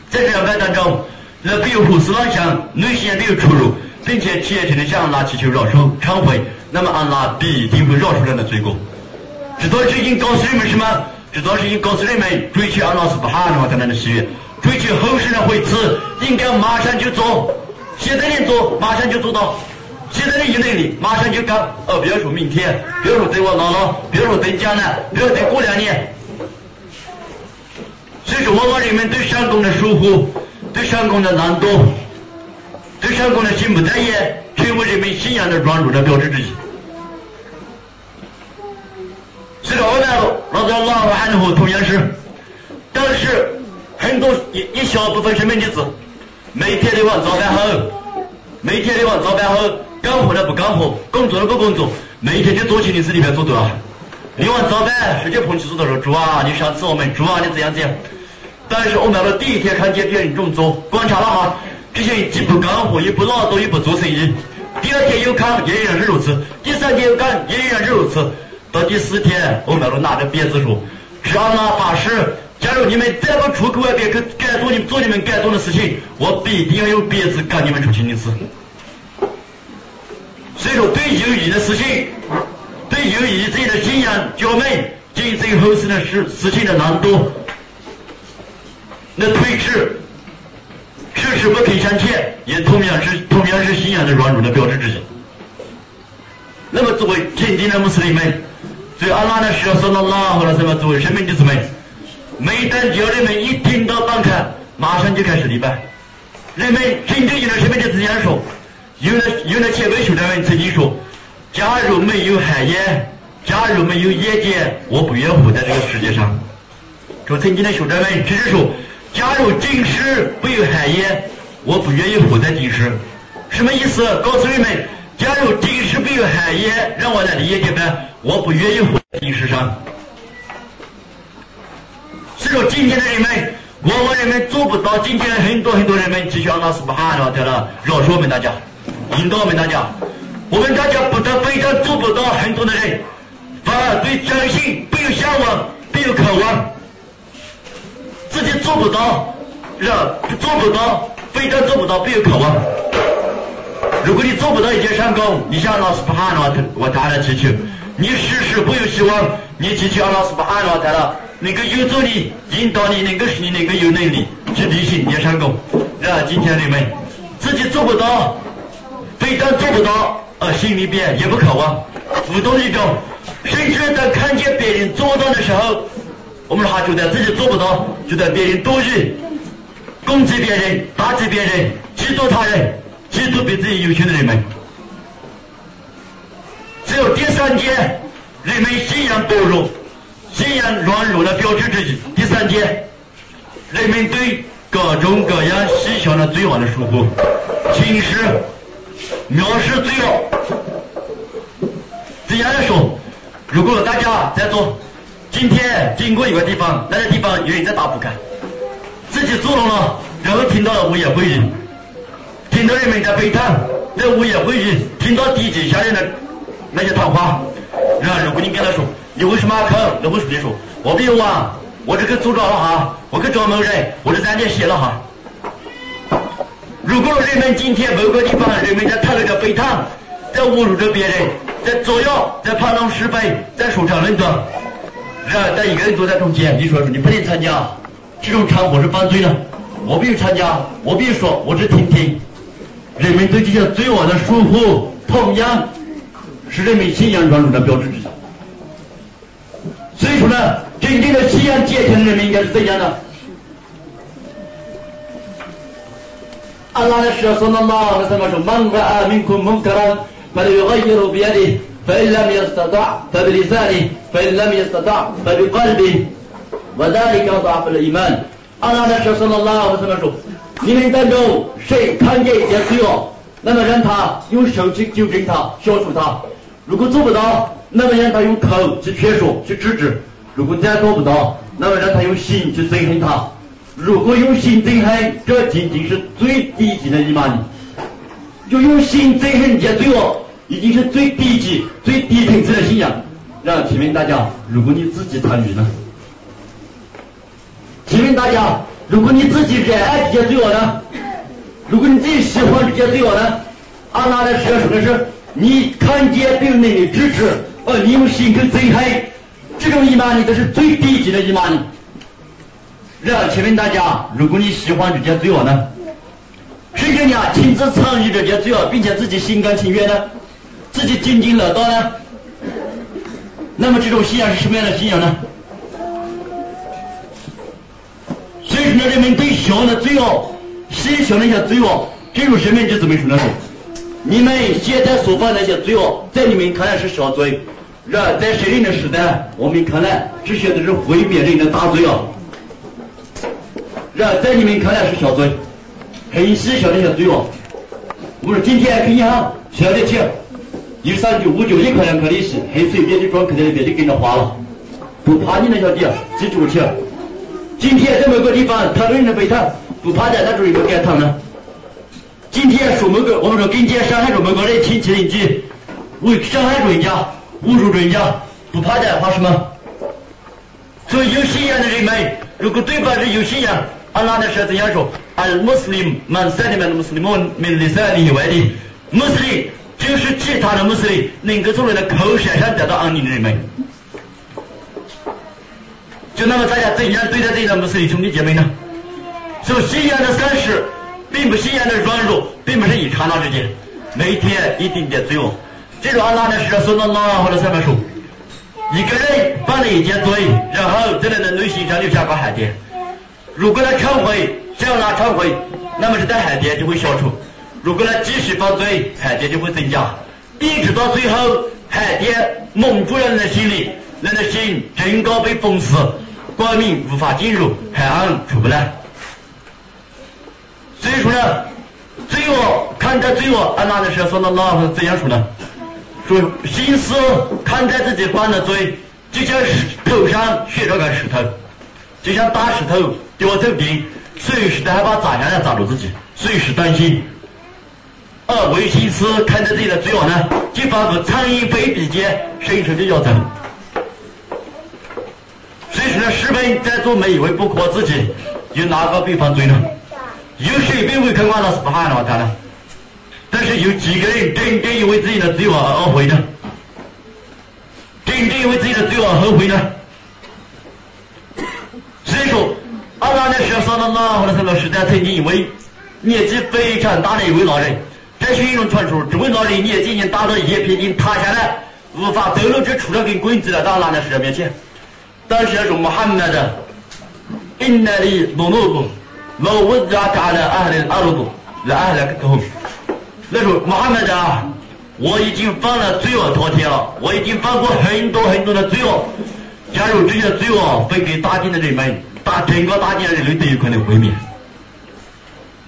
S3: 在这两拜当中，那必有胡思乱想，内心也必有出入，并且虔诚的向安拉祈求饶恕忏悔，那么安拉必定会饶恕人的罪过。这段是已经告诉人们什么？这段是已经告诉人们追求安拉是不哈的话，才能的喜悦，追求后世的回赐，应该马上就做，现在能做，马上就做到。现在的有能力，马上就干，哦，不要说明天，不要说等我老了，不要说等将来，不要等过两年。所以说，往往人们对上供的疏忽，对上供的懒惰，对上供的心不在焉，成为人们信仰的软弱的标志之一。所以说，我们老早老汉户同样是，但是很多一一小部分生命的子，每天都往早饭后，每天都往早饭后，干活的不干活，工作的不工作，每天就坐进电视里面做多少？你往早饭，直接捧起手头说：“主啊，你赏赐我们，主啊，你怎样怎样。”但是我买了第一天看见别人这么做，观察了哈，这些人既不干活，也不劳动，也不做生意。第二天又看，也依然是如此；第三天又干，也依然是如此。到第四天，我买了拿着鞭子说：“只要那发誓，假如你们再不出口外边去干做你做你们该做的事情，我必定要用鞭子赶你们出去一次。”所以说，对有益的事情，对有益自己的信仰、教妹，进行后世的事事情的难度。那推迟，迟迟不肯向前，也同样是同样是信仰的软弱的标志之一。那么作为天津的穆斯林们，所以阿拉的使者说了拉回来什么？作为生命的子们，每当教人们一听到放开，马上就开始礼拜。人们真正有了生命的子样说，有了有了前辈学者们曾经说，假如没有海燕，假如没有眼睛，我不愿活在这个世界上。说曾经的学者们只是说，假如近视没有害眼，我不愿意活在近视。什么意思？告诉你们，假如近视没有害眼，让我来理解吧，我不愿意活在近视上。所以说，今天的人们，往往人们做不到。今天很多很多人们，继续阿拉斯巴哈的了，饶恕我们大家，引导我们大家。我们大家不但非常做不到，很多的人反而对真心没有向往，没有渴望。自己做不到，是？做不到，非但做不到，不有渴望。如果你做不到一件善功，你向老师不喊了，我他来祈求，你时时不有希望，你祈求阿拉斯不喊了，他了，能够有助你，引导你，能够使你能够有能力去履行你的善功。是吧？今天你们自己做不到，非但做不到，呃，心里边也不渴望，无动于衷，甚至在看见别人做到的时候。我们还觉得自己做不到，觉得别人多余，攻击别人，打击别人，嫉妒他人，嫉妒比自己优秀的人们。只有第三件，人们信仰薄弱、信仰软弱的标志之一。第三件，人们对各种各样细小的罪恶的疏忽、轻视、藐视罪恶。这样来说？如果大家在做。今天经过一个地方，那个地方有人在打扑克，自己坐拢了，然后听到了物业会议，听到人们在悲叹，在物业会议听到低级下人的那些谈话，然后如果你跟他说，你为什么要坑？那会说你说，我没有啊，我这个做着了哈，我去找某人，我这在那写了哈。如果人们今天某个地方人们在谈论着悲叹，在侮辱着别人，在作妖，在盘弄是非，在说长论短。然但一个人坐在中间，你说说你不能参加这种场合是犯罪的？我必须参加，我必须说，我只听听。人们对这些罪恶的疏忽，同样是人们信仰传统的标志之一。所以说呢，真正的信仰坚强的人们应该是怎样的？阿拉的使说那么什么说，曼格阿明库蒙克拉，把这个爱耶路别的。فإن لم يستطع فبلسانه فإن لم يستطع فبقلبه وذلك ضعف الإيمان 阿拉的说什么拉什么说，你们当中谁看见一件罪恶，那么让他用手去纠正他、消除他；如果做不到，那么让他用口去劝说、去制止；如果再做不到，那么让他用心去憎恨他。如果用心憎恨，这仅仅是最低级的伊玛尼。就用心憎恨一件罪恶。 已经是最低级、最低层次的信仰。让请问大家，如果你自己参与呢？请问大家，如果你自己热爱这些罪恶呢？如果你自己喜欢这些罪恶呢？阿拉的说的是，你看见别人的支持，而你用心去憎恨，这种伊玛尼都是最低级的伊玛尼。让请问大家，如果你喜欢这些罪恶呢？甚至你啊亲自参与这些罪恶，并且自己心甘情愿呢？自己津津乐道呢？那么这种信仰是什么样的信仰呢？所以说，人们对小的罪恶、细小那些罪恶，这种人们就怎么说呢？你们现在所犯那些罪恶，在你们看来是小罪，然在神灵的时代，我们看来这些都是毁灭人的大罪啊！然在你们看来是小罪，很细小的一些罪恶。我说今天给银行小点钱。一三九五九一块两块利息，很随便的装，可能别就跟着花了，不怕你那小弟记住去。今天在某个地方谈论人的悲叹，不怕在那种一个改堂呢。今天说某个，我们说跟前伤害着某个人亲戚邻居，为伤害着人家，侮辱人家，不怕的怕什么？所以有信仰的人们，如果对方是有信仰，阿拉的是怎样说？Al Muslim man salima al Muslimun min lisanihi wa yadihi，Muslim。就是其他的穆斯林能够从人的口舌上得到安宁的人们，就那么大家怎样对待这些穆斯林兄弟姐妹呢？所信仰的善事，并不信仰的软弱，并不是一刹那之间，每天一点点罪恶。这种阿拉的是说到哪或者上面说，一个人犯了一件罪，然后在他的内心上留下个海淀，如果他忏悔，只要他忏悔，那么这海淀就会消除。如果他继续犯罪，海淀就会增加，一直到最后海淀蒙住了人的心里，人的心整个被封死，光明无法进入，黑暗出不来。所以说呢，罪恶看待罪恶，安拉的时候说的老是怎样说呢？说心思看待自己犯的罪，就像石头上写着个石头，就像大石头丢走边，随时都害怕砸下来砸到自己，随时担心。而为心思看待自己的罪恶呢，就仿佛苍蝇飞鼻尖，伸手就要走。所以说呢，士兵在座每一位不可自己，有哪个被犯罪呢？有谁被违抗阿拉斯不喊了他呢？但是有几个人真正因为自己的罪恶而懊悔呢？真正因为自己的罪恶后悔呢？所以说，阿拉的时候，上到哪或者什么时代，曾经一位年纪非常大的一位老人，这是一种传说，这位老人年纪已经大到一片已经塌下来，无法走路，就出了根棍子来到阿拉的时候面前。当时说穆罕默德，因那里努努布。老我家干了阿的阿鲁多，来阿来个头。那时候穆罕默德啊，我已经犯了罪恶滔天了，我已经犯过很多很多的罪恶。假如这些罪恶分给大地的人们，大整个大地的人类都有可能毁灭。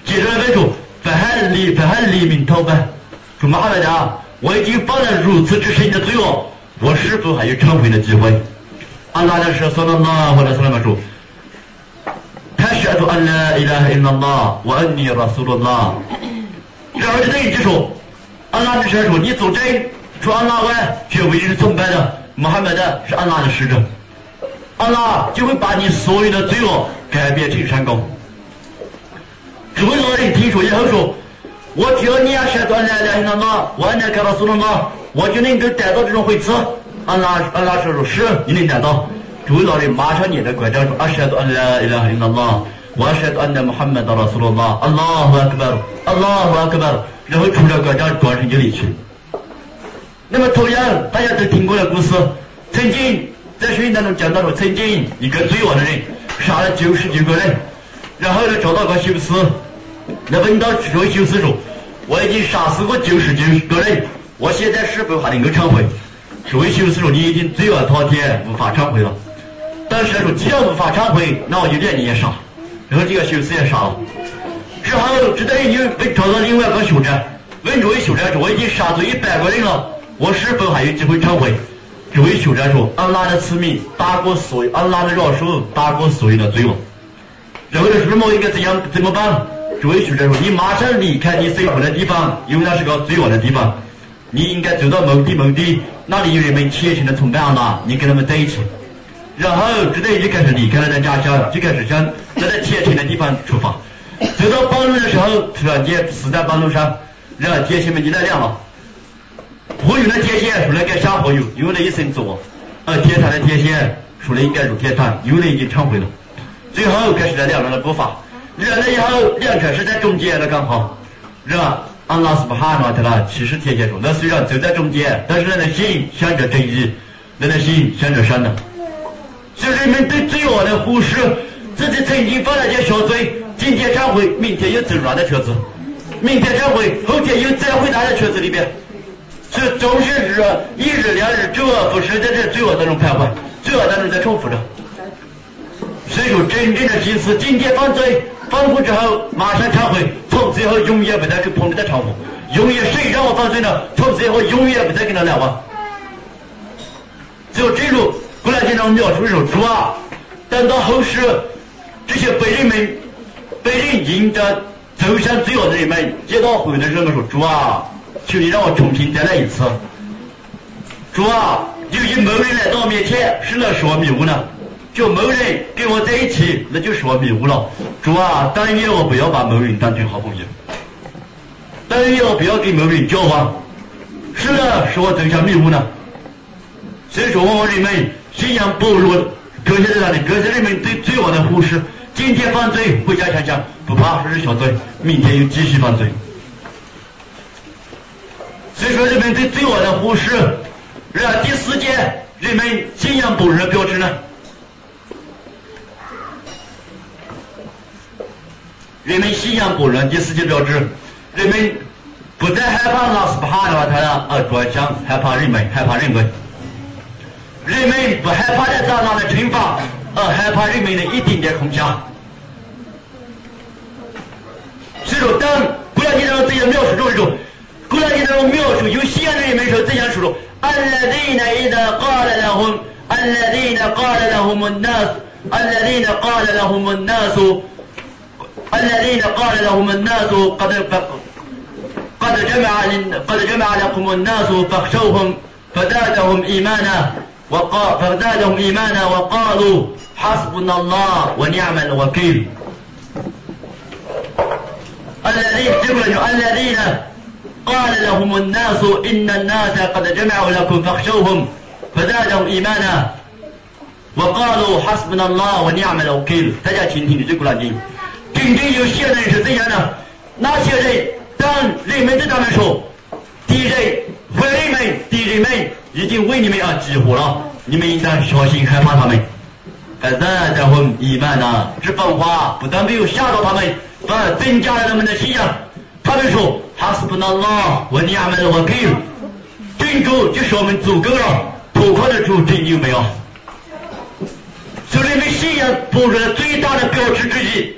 S3: 接着来说，不喊黎不喊黎明逃犯，说穆罕默德啊，我已经犯了如此之深的罪恶，我是否还有忏悔的机会？阿拉的时候说了那或者说那么说。أشهد أن لا إله إلا الله وأني رسول الله 然后这等于就说，安拉的使者说，你作证，除安拉外，绝无人崇拜的，穆罕默德是安拉的使者，安拉就会把你所有的罪恶改变成善功。 这位老人听说以后说，我只要你要说安拉的安拉，我那看到苏拉，我就能够得到这种回赐。安拉安拉说说是，你能得到。这位老人马上念着拐杖说：“阿舍多安拉伊拉拉，我阿舍多安拉穆罕默德拉苏罗拉，阿拉胡阿克巴，阿拉胡阿克巴。”然后出了拐杖转身就离去。那么同样，大家都听过的故事，曾经在圣经当中讲到说，曾经一个罪恶的人杀了九十九个人，然后呢找到个修士，那问到这位修士说：“我已经杀死过九十九个人，我现在是否还能够忏悔？”这位修士说：“你已经罪恶滔天，无法忏悔了。”但是他说，既然无法忏悔，那我就连你也杀。然后这个修士也杀了。之后，这等于又被找到另外一个修者，问这位修者说：“我已经杀死一百个人了，我是否还有机会忏悔？”这位修者说：“安拉的慈悯大过所有，安拉的饶恕大过所有的罪恶。”然后这什么应该怎样怎么办？这位学者说：“你马上离开你生活的地方，因为那是个罪恶的地方。你应该走到某地某地，那里有人们虔诚的崇拜安拉，你跟他们在一起。”然后，这等于就开始离开了他家乡，就开始向在那天晴的地方出发。走到半路的时候，突然间死在半路上，然后天线们就来亮了。火有的天线说了该下火油，有了一声作，而天堂的天线说了应该入天堂，有的已经忏悔了。最后开始了两人的步伐，亮了以后，两车是在中间的刚好，是吧？安拉斯不哈诺特拉其实天线说，那虽然走在中间，但是人的心向着正义，人的心向着善的。就人们对罪恶的忽视，自己曾经犯了件小罪，今天忏悔，明天又走软的圈子，明天忏悔，后天又再回他的圈子里边，所以总是日一日两日，周而复始，在这罪恶当中徘徊，罪恶当中在重复着。所以说，真正的心思，今天犯罪，犯过之后马上忏悔，从此以后永远不再跟朋友再重复，永远谁让我犯罪了，从此以后永远不再跟他来往。只有这种。过来经常描述说主啊，等到后世这些被人们被人迎着走向罪恶的人们接到回的时候，我说主啊，求你让我重新再来一次。主啊，有一某人来到我面前，是那使我迷雾呢？就某人跟我在一起，那就是我迷雾了。主啊，但愿我不要把某人当成好朋友，但愿我不要跟某人交往，是的，使我走向迷雾呢。所以说，我们人们。信仰薄弱，这些在哪里？这些人们对罪恶的忽视，今天犯罪，回家想想不怕说是小罪，明天又继续犯罪。所以说，人们对罪恶的忽视，然后第四件，人们信仰薄弱的标志呢？人们信仰古人，第四就标志人们不再害怕老斯怕的话，他呢呃转向害怕人们，害怕人们。人们不害怕的大大的惩罚，而害怕人们的一点点恐想。所以说，当古兰经当中己的描述中的时，古兰经当中描述有信仰的人们说这样说：“安拉的一的高了的红，安的高们那，拉的高们那。” الذين قال لهم الناس قد قد جمع قد جمع لكم الناس فاخشوهم فزادهم إيمانا وقال فزادهم إيمانا وقالوا حسبنا الله ونعم الوكيل الذين الذين قال لهم الناس إن الناس قد جمعوا لكم فاخشوهم فزادهم إيمانا وقالوا حسبنا الله ونعم الوكيل 大家听听这古兰经， 真正有信任是怎样的。那些人当人们对他们说敌人坏人们敌人们已经为你们而激活了。你们应当小心害怕他们。但是大家伙明白呢这番话不但没有吓到他们反而增加了他们的信仰。他们说哈是不能拉我娘们的我丢真主就是我们足够了。破坏了猪真的没有？就人们信仰部了最大的标志之一。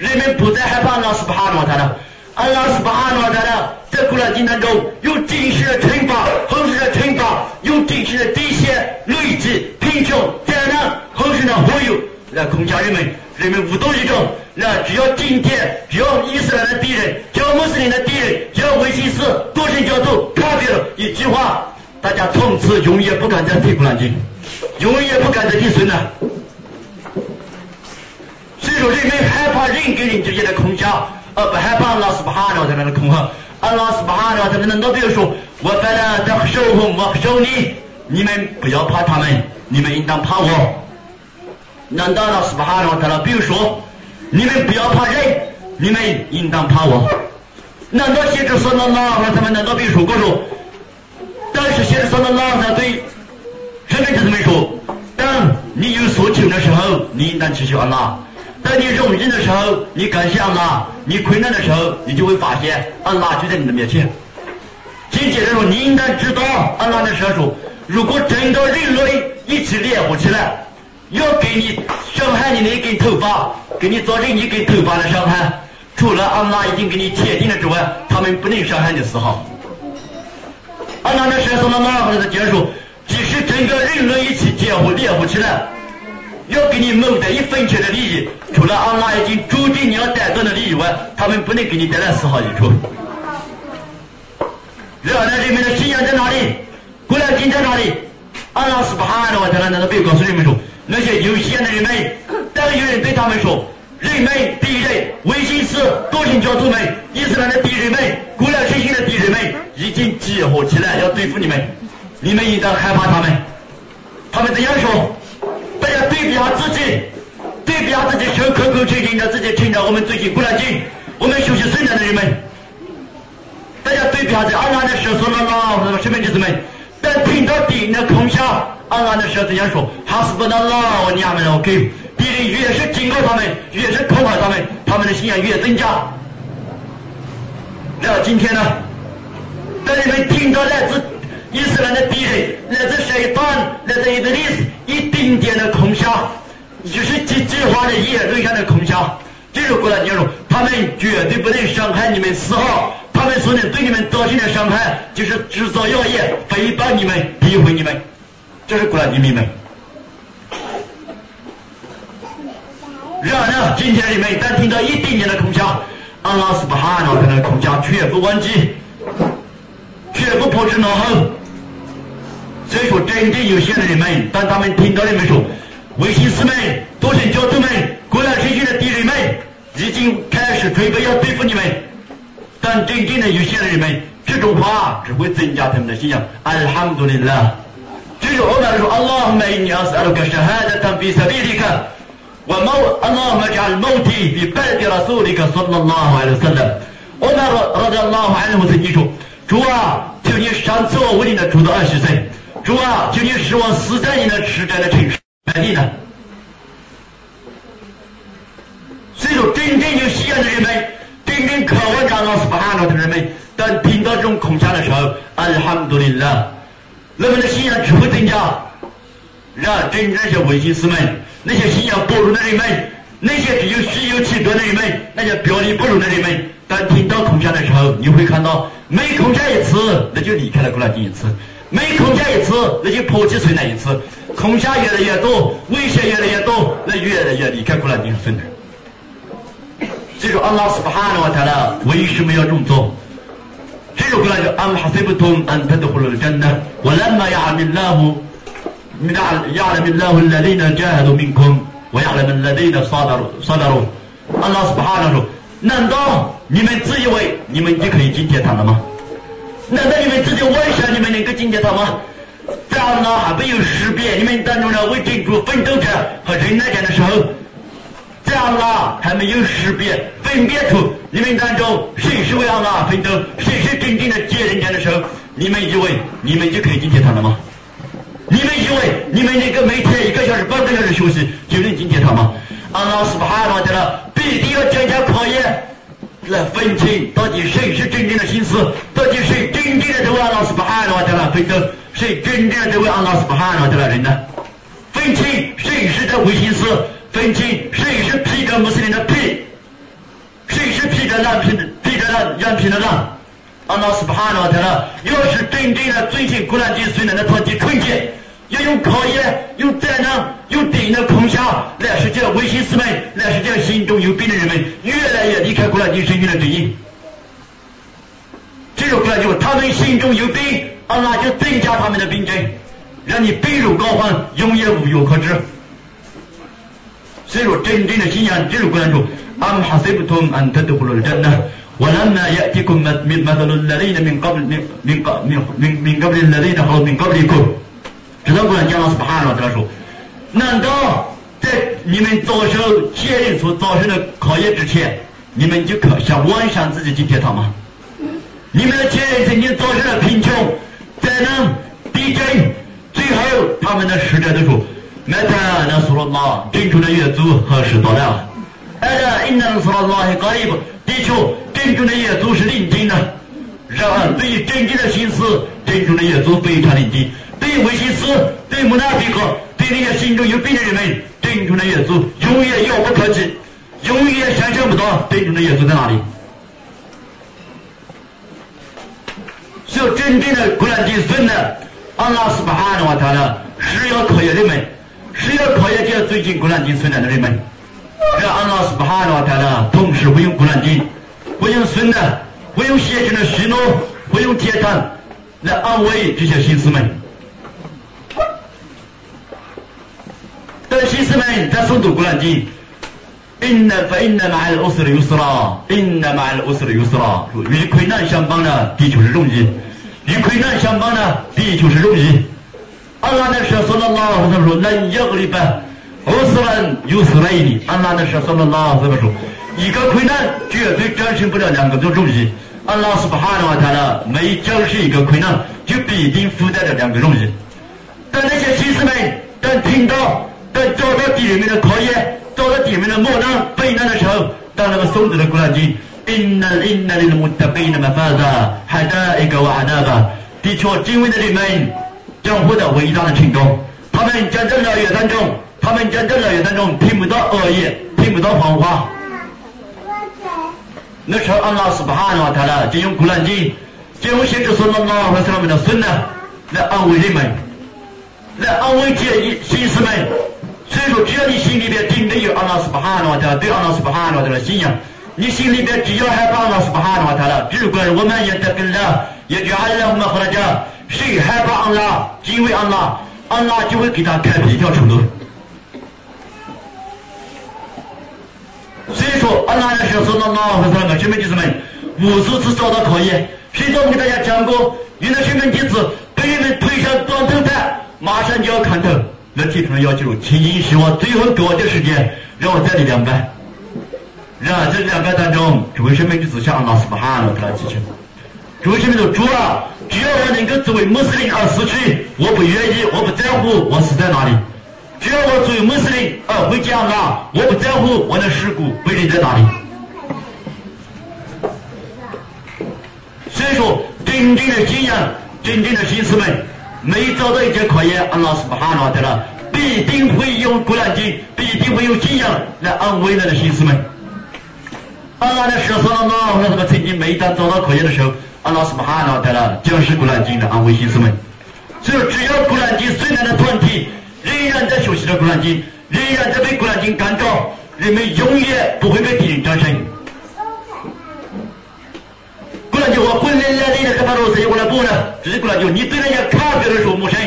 S3: 人们不再害怕拉斯巴哈诺他了。阿拉斯巴哈诺他了，在古兰经当中用真实的惩罚，后世的惩罚，用真实的底线累积、贫穷、灾难、后世的忽悠来恐吓人们。人们无动于衷。那只要今天，只要伊斯兰的敌人，只要穆斯林的敌人，只要维新斯、多神教徒、卡比尔一句话，大家从此永远不敢再提古兰经，永远不敢再提孙了。所以说，人们害怕人跟人之间的恐吓，而不害怕拉斯巴哈的他们的恐吓。阿拉斯巴哈的他们难道比如说，我本来在守护，我守你，你们不要怕他们，你们应当怕我。难道拉斯巴哈的他们比如说，你们不要怕人，你们应当怕我。难道先知说了拉他们难道比如说过说？但是先知说了拉他对人们就这么说：当你有所求的时候，你应当祈求安拉。当你容易的时候，你感谢安拉；你困难的时候，你就会发现安拉就在你的面前。紧接着说，你应该知道安拉的舌说，如果整个人类一起联合起来，要给你伤害你的一根头发，给你造成一根头发的伤害，除了安拉已经给你铁定了之外，他们不能伤害你丝毫。安拉的舌说了那样的结束，即使整个人类一起结合联合起来。要给你谋得一分钱的利益，除了阿拉已经注定你要得到的利益外，他们不能给你带来丝毫益处。然后呢，人们的信仰在哪里？过来经在哪里？阿拉是不喊的话，他难道别告诉人们说，那些有信仰的人们，当有人对他们说，人们敌人、维新斯、多神教徒们、伊斯兰的敌人们、古兰圣经的敌人们，已经集合起来要对付你们，你们应当害怕他们。他们怎样说？大家对比下自己，对比下自己，手口口声声的自己听着我们最近古兰经，我们学习圣经的人们，大家对比下子，安拉的舌说了啦，什么什么意思们？但听到敌人的空下，安拉的舌怎样说？哈斯不那拉，我娘们了，OK。敌人越是警告他们，越是恐吓他们，他们的信仰越增加。那今天呢？当你们听到来自伊斯兰的敌人，来自谁端，来自伊德利斯，一丁点的空想，就是极计划的言论上的空想。这是过来内容，他们绝对不能伤害你们丝毫。他们所能对你们造成的伤害，就是制造谣言，诽谤你们，诋毁你们。这是过来的明白。然而呢，今天你们但听到一丁点的空想，阿拉斯巴哈诺他的空想全部忘记，全部抛之脑后。所以说，真正有限的人们，当他们听到你们说，维新斯们、多神教徒们、国来神经的敌人们，已经开始准备要对付你们。但真正的有限的人们，这种话只会增加他们的信仰。Alhamdulillah。这是我们说，Allahumma inni as'aluka shahadatan fi sabilika wa maw Allahumma ij'al mawti fi baladi rasulika sallallahu alaihi wasallam。我们说，radiyallahu anhu 曾经说，主啊，求你上赐我无定的主到二十岁。主啊，求你使我死在你的实在的城市麦地呢。所以说，真正有信仰的人们，真正渴望长老斯巴哈诺的人们，当听到。这种空暇的时候，阿哈姆杜林了，人们的信仰只会增加。让真正那些唯心师们，那些信仰薄弱的人们，那些只有虚有其表的人们，那些表里不容的人们，当听到空暇的时候，你会看到每空暇一次，那就离开了古兰经一次；每空降一次那就抛弃存在一次。空降越来越多危险越来越多那越来越离开古兰经的身体这首阿拉斯帕的我谈呢为什么要这么做。这首歌叫阿拉斯帕的我谈了为什么要这么做这首歌叫阿拉斯帕的我谈了为什么要这么做这首歌叫阿拉斯帕的我谈了我谈了我谈了真的我来买阿米拉风你们大亚洲亚洲亚洲来了一趟加拿大都没空我亚洲来了一趟萨达罗萨达罗阿拉斯帕的时候难道你们自以为你们就可以进天堂了吗？难道你们自己妄想你们能够进天堂吗？在阿拉还没有识别你们当中的为真主奋斗者和人来讲的时候，在阿拉还没有识别分辨出你们当中谁是为阿拉奋斗，谁是真正的接人家的时候，你们以为你们就可以进天堂了吗？你们以为你们那个每天一个小时、半个小时休息就能进天堂吗？阿拉斯巴哈罗的了，必定要增加考验，来分清到底谁是真正的心思，到底谁真正的这位阿拉斯巴哈罗的了奋斗，谁真正的这位阿拉斯巴哈罗的了人呢？分清谁是这唯心思，分清谁是披着穆斯林的皮，谁是披着蓝皮的披着蓝羊皮的蓝。阿拉斯巴哈罗的了，要是真正的遵循古兰经虽然的团体纯洁。要用考验、用灾难、用敌人的空下来使这维心师们，来使这心中有病的人们越来越离开古兰经圣经的指引。这个古兰经，他们心中有病，阿拉就增加他们的病症，让你病入膏肓，永远无药可治。所以说，真正的信仰，这个古兰经，أم حسبتم أن تدخلوا الجنة ولما يأتكم مثل الذين من قبل من من من قبل الذين خلوا من قبلكم 知道古兰讲了是不喊了这个说，难道在你们遭受戒律所遭受的考验之前，你们就可想妄想自己进天堂吗？你们的前人曾经遭受了贫穷、灾难、地震，最后他们的使者都说：“麦塔那苏拉拉，真主的月族何时到来？”哎呀，因那苏拉拉很高一步，的确，真主的月族是临近的。然而，对于真正的心思，真主的月族非常临近。对维西斯，对穆纳比克，对那些心中有病的人们，真正的耶稣永远遥不可及，永远想象不到真正的耶稣在哪里。所以真正的古兰经孙呢，阿拉斯巴哈的话，他呢是要考验人们，是要考验这最近古兰经孙的人们。让阿拉斯巴哈的话，他呢同时会用古兰经，会用孙的，会用先进的许诺，会用天堂来安慰这些心思们。但心思们在诵读古兰经，inna fa inna ma'al usri yusra，inna ma'al usr yusra，与困难相帮的，的确是容易；与困难相帮的，的确是容易。阿拉那时候说了拉，他们说能要个礼拜，usran yusraini。阿拉那时候说了拉，他说一个困难绝对战胜不了两个都容易。阿拉是不哈的话，他呢每战胜一个困难，就必定附带着两个容易。但那些心思们，但听到。在遭到敌人们的考验，遭到敌人们的磨难、背难的时候，当那个诵读的古兰经，inna inna lil muttaqina mafaza，还的一个瓦纳吧，的确，敬畏的人们将获得伟大的成功。他们将在乐园当中，他们将在乐园当中听不到恶言，听不到谎话。那时候，安拉斯巴哈纳他了，就用古兰经，就用先知说的拉和上面的孙呢，来安慰人们，来安慰这些心思们。所以说，只要你心里边真的有阿拉斯巴哈的话，他对阿拉斯巴哈的话的信仰，你心里边只要害怕阿拉斯巴哈的话，他了，只管我们也得跟了，也就阿拉我们和他讲，谁害怕阿拉，敬畏阿拉，阿拉就会给他开辟一条出路。所以说，阿拉的时候说到哪和什么，兄弟子们，无数次遭到考验。谁早给大家讲过，有的兄弟子被人们推上断头台，马上就要砍头。那提出来要求，请允许我最后给我点时间，让我再立两拜。然后这两拜当中，诸位兄弟就向阿拉斯巴哈了，给他祈求。诸位兄弟说：主啊，只要我能够作为穆斯林而死去，我不愿意，我不在乎我死在哪里。只要我作为穆斯林而回家了，我不在乎我的尸骨被扔在哪里。所以说，真正的信仰、真正的心思们，没找到一件考验，安拉斯巴哈纳的了，必定会用古兰经，必定会用信仰来安慰他的心思们。安拉的使者说了嘛，我们曾经每当遭到考验的时候，安拉斯巴哈纳的了，将是古兰经来安慰心思们。所以只要古兰经虽然的团体仍然在学习着古兰经，仍然在被古兰经感召，人们永远不会被敌人战胜。古兰经说：“混来来的那个巴罗谁过来不呢？”这是古兰经，你对那些看别的说陌生，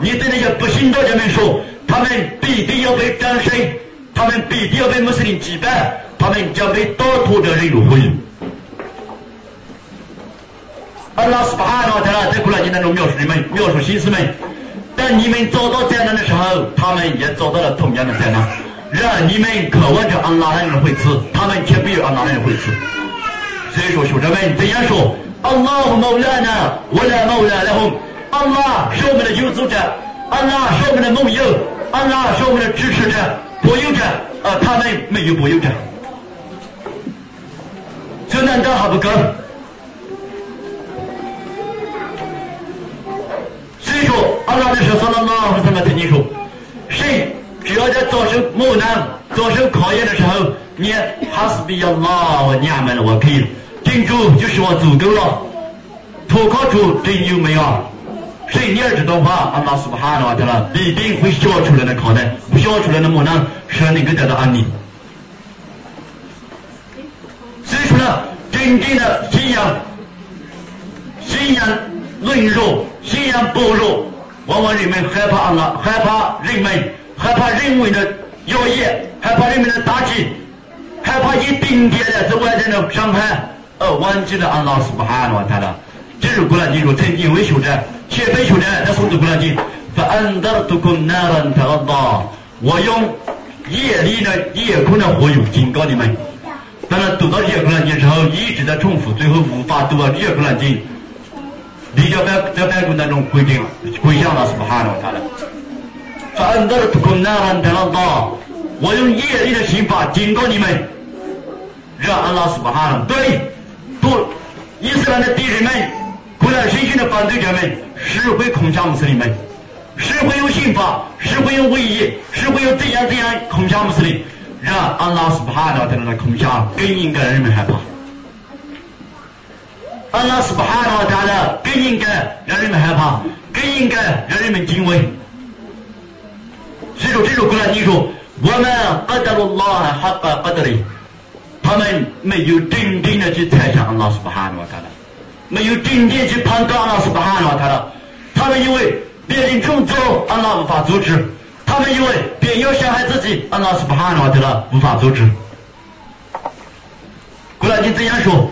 S3: 你对那些不信道的人说，他们必定要被战胜，他们必定要被穆斯林击败，他们将被刀屠的人入灰。安拉斯巴哈纳在在古兰经当中描述你们，描述心思们。当你们遭到灾难的时候，他们也遭到了同样的灾难。让你们渴望着阿拉的人回赐，他们却没有阿拉的人回赐。所以说，兄弟们怎样说？安拉谋拉呢？我来谋拉了红。安拉是我们的救助者，安拉是我们的盟友，安拉是我们的支持者、保佑者，而他们没有保佑者。这难道还不够？所以说，安拉的说，萨拉拉和他们曾经说，谁只要在遭受磨难、遭受考验的时候，你哈斯比亚拉我娘们了，我可以。真主就是我足够了，托靠主真有没有？谁念这段话，阿拉斯巴哈纳的了，必定会笑出来的考难，消除来的磨难，使能够得到安宁。所以说呢，真正的信仰，信仰软弱，信仰薄弱，往往人们害怕阿拉，害怕人们，害怕人为的妖孽，害怕人们的打击，害怕一丁点的这外在的伤害。而忘记了安拉斯巴哈纳他了。这是古兰经说，曾经为学者，前辈学者在诵读古兰经，发安德杜库纳兰塔拉，我用夜里的夜空的火油警告你们。当然读到这些古兰经之后，一直在重复，最后无法读完这些古兰经，你就在在半空当中归定了，归向了斯巴哈纳他了。发安德杜库纳兰塔拉，我用夜里的刑法警告你们，让安拉斯巴哈纳对。不，伊斯兰的敌人们，古兰圣训的反对者们，是会恐吓穆斯林们，是会用刑法，是会用威胁，是会用怎样怎样恐吓穆斯林，让安拉斯帕哈纳在那恐吓，更应该让人们害怕。安拉斯帕哈纳在那更应该让人们害怕，更应该让人们敬畏。所以说，这首古兰经说，我们阿达鲁拉哈巴阿德里。他们没有真正的去猜想安拉斯巴哈纳他了，没有真正去判断安拉斯巴哈纳他了。他们因为别人这么做，安拉无法阻止；他们因为别人要伤害自己，安拉斯巴哈纳他了无法阻止。古兰经怎样说？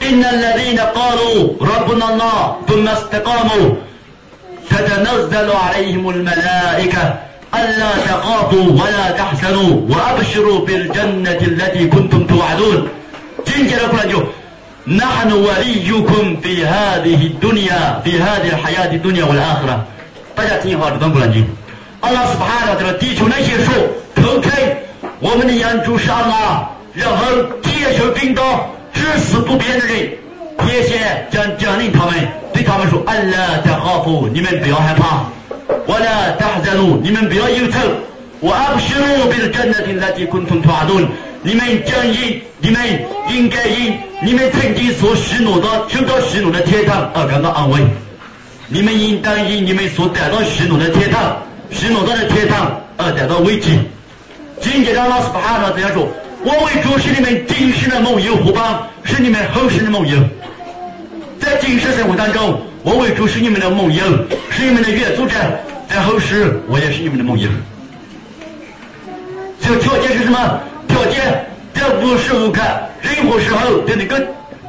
S3: إن الذين قالوا ربنا الله ثم استقاموا تتنزل عليهم الملائكة ألا تخافوا ولا تحزنوا وأبشروا بالجنة التي كنتم توعدون 紧接着过来就 نحن وليكم في هذه الدنيا في هذه الحياة الدنيا والآخرة 大家听好这段古兰经阿拉斯巴哈纳的地球那些树头开我们的眼珠是阿拉然后接受领导至死不变的人天仙将降临他们对他们说安拉在哈夫你们不要害怕 我呢，大家路，你们不要忧愁。我阿不许路边的真的听在地共同团顿。你们将因，你们应该因你们曾经所许诺的、受到许诺的天堂而感到安慰。你们应当因你们所得到许诺的天堂、许诺到的天堂而得到慰藉。紧接着老师巴哈这样说：我为主是你们今生的盟友伙伴，是你们后世的盟友。在今世生活当中。我为主是你们的盟友，是你们的原组者，在后世我也是你们的盟友。这个条件是什么？条件在无时无刻、任何时候都能够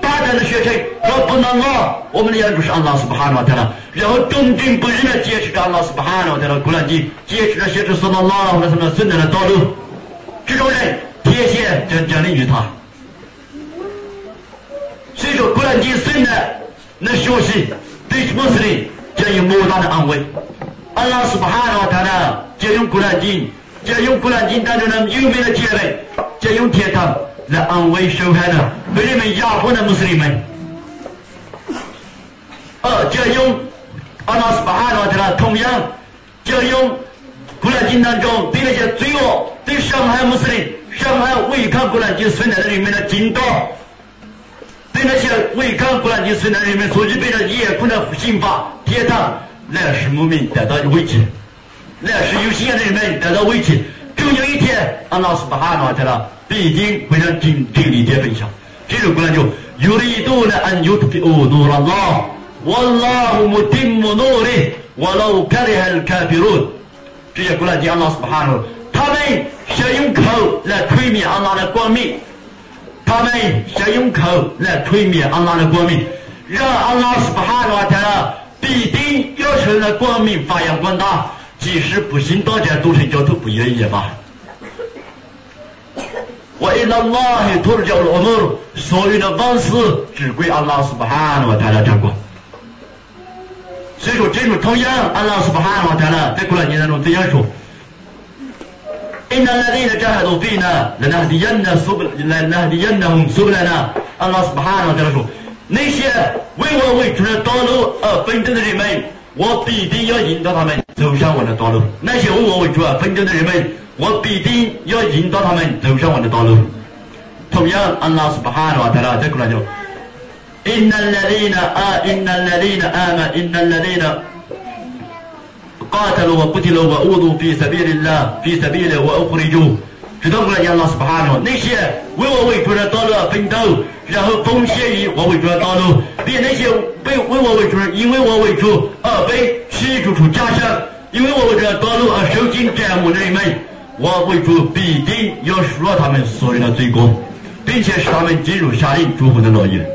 S3: 大胆的宣称，我不能啊！我们的眼主是安拉斯巴哈纳特了，然后忠贞不渝的坚持着安拉斯巴哈纳特了古兰经，坚持着写着说到拉或者什么圣人的道路，这种人天线将降临于他。所以说古兰经虽然能学习。对穆斯林将有莫大的安慰。阿拉斯巴哈纳他呢，将用古兰经，将用古兰经当中的有名的经文，将用天堂来安慰受害的被人们压迫的穆斯林们。呃，就用阿拉斯巴哈诺特拉，同样就用古兰经当中对那些罪恶、对伤害穆斯林、伤害违抗古兰经存在的人们的警告，对那些违抗古兰经存在的人们所具备的严酷的刑罚、铁堂，来使牧民得到慰藉，来使有信仰的人们得到慰藉。终有一天，阿拉斯巴哈诺特拉必定会让真真理解分享。这首古兰就。يريدون أن يطفئوا نور الله والله متم نوره ولو كره الكافرون 这些古兰经，阿拉斯巴哈诺，他们想用口来推灭阿拉的光明， 他们想用口来推灭阿拉的光明，让阿拉斯巴哈诺他必定要求那光明发扬光大，即使不信大家都成教徒不愿意吧。我因阿拉托尔教罗姆，所有的万事只归阿拉斯巴哈诺他来掌管。所以说，这种同样，阿拉斯巴哈诺他来在过两年当中这样说：，因那那里的这还都非呢，那那的人呢，说不，那那的人呢，说不来呢。阿拉斯巴哈诺他来说，那些为我为主的道路而奋斗的人们，我必定要引导他们走上我的道路。那些为我为主而奋斗的人们。我必定要引导他们走上我的道路。同样，安拉斯巴哈诺塔拉在过来就，إن الذين آ إن الذين آمن إن الذين قاتلوا وقتلوا وأوذوا في سبيل الله في سبيله وأخرجوا 知道过来讲，老师巴哈诺，那些为我为主的道路奋斗，然后奉献于我为主的道路，比那些被为我为主，因为我为主而被驱逐出家乡，因为我为主的道路而受尽折磨的人们。我为主必定要赎他们所有的罪过，并且使他们进入下令祝福的乐园。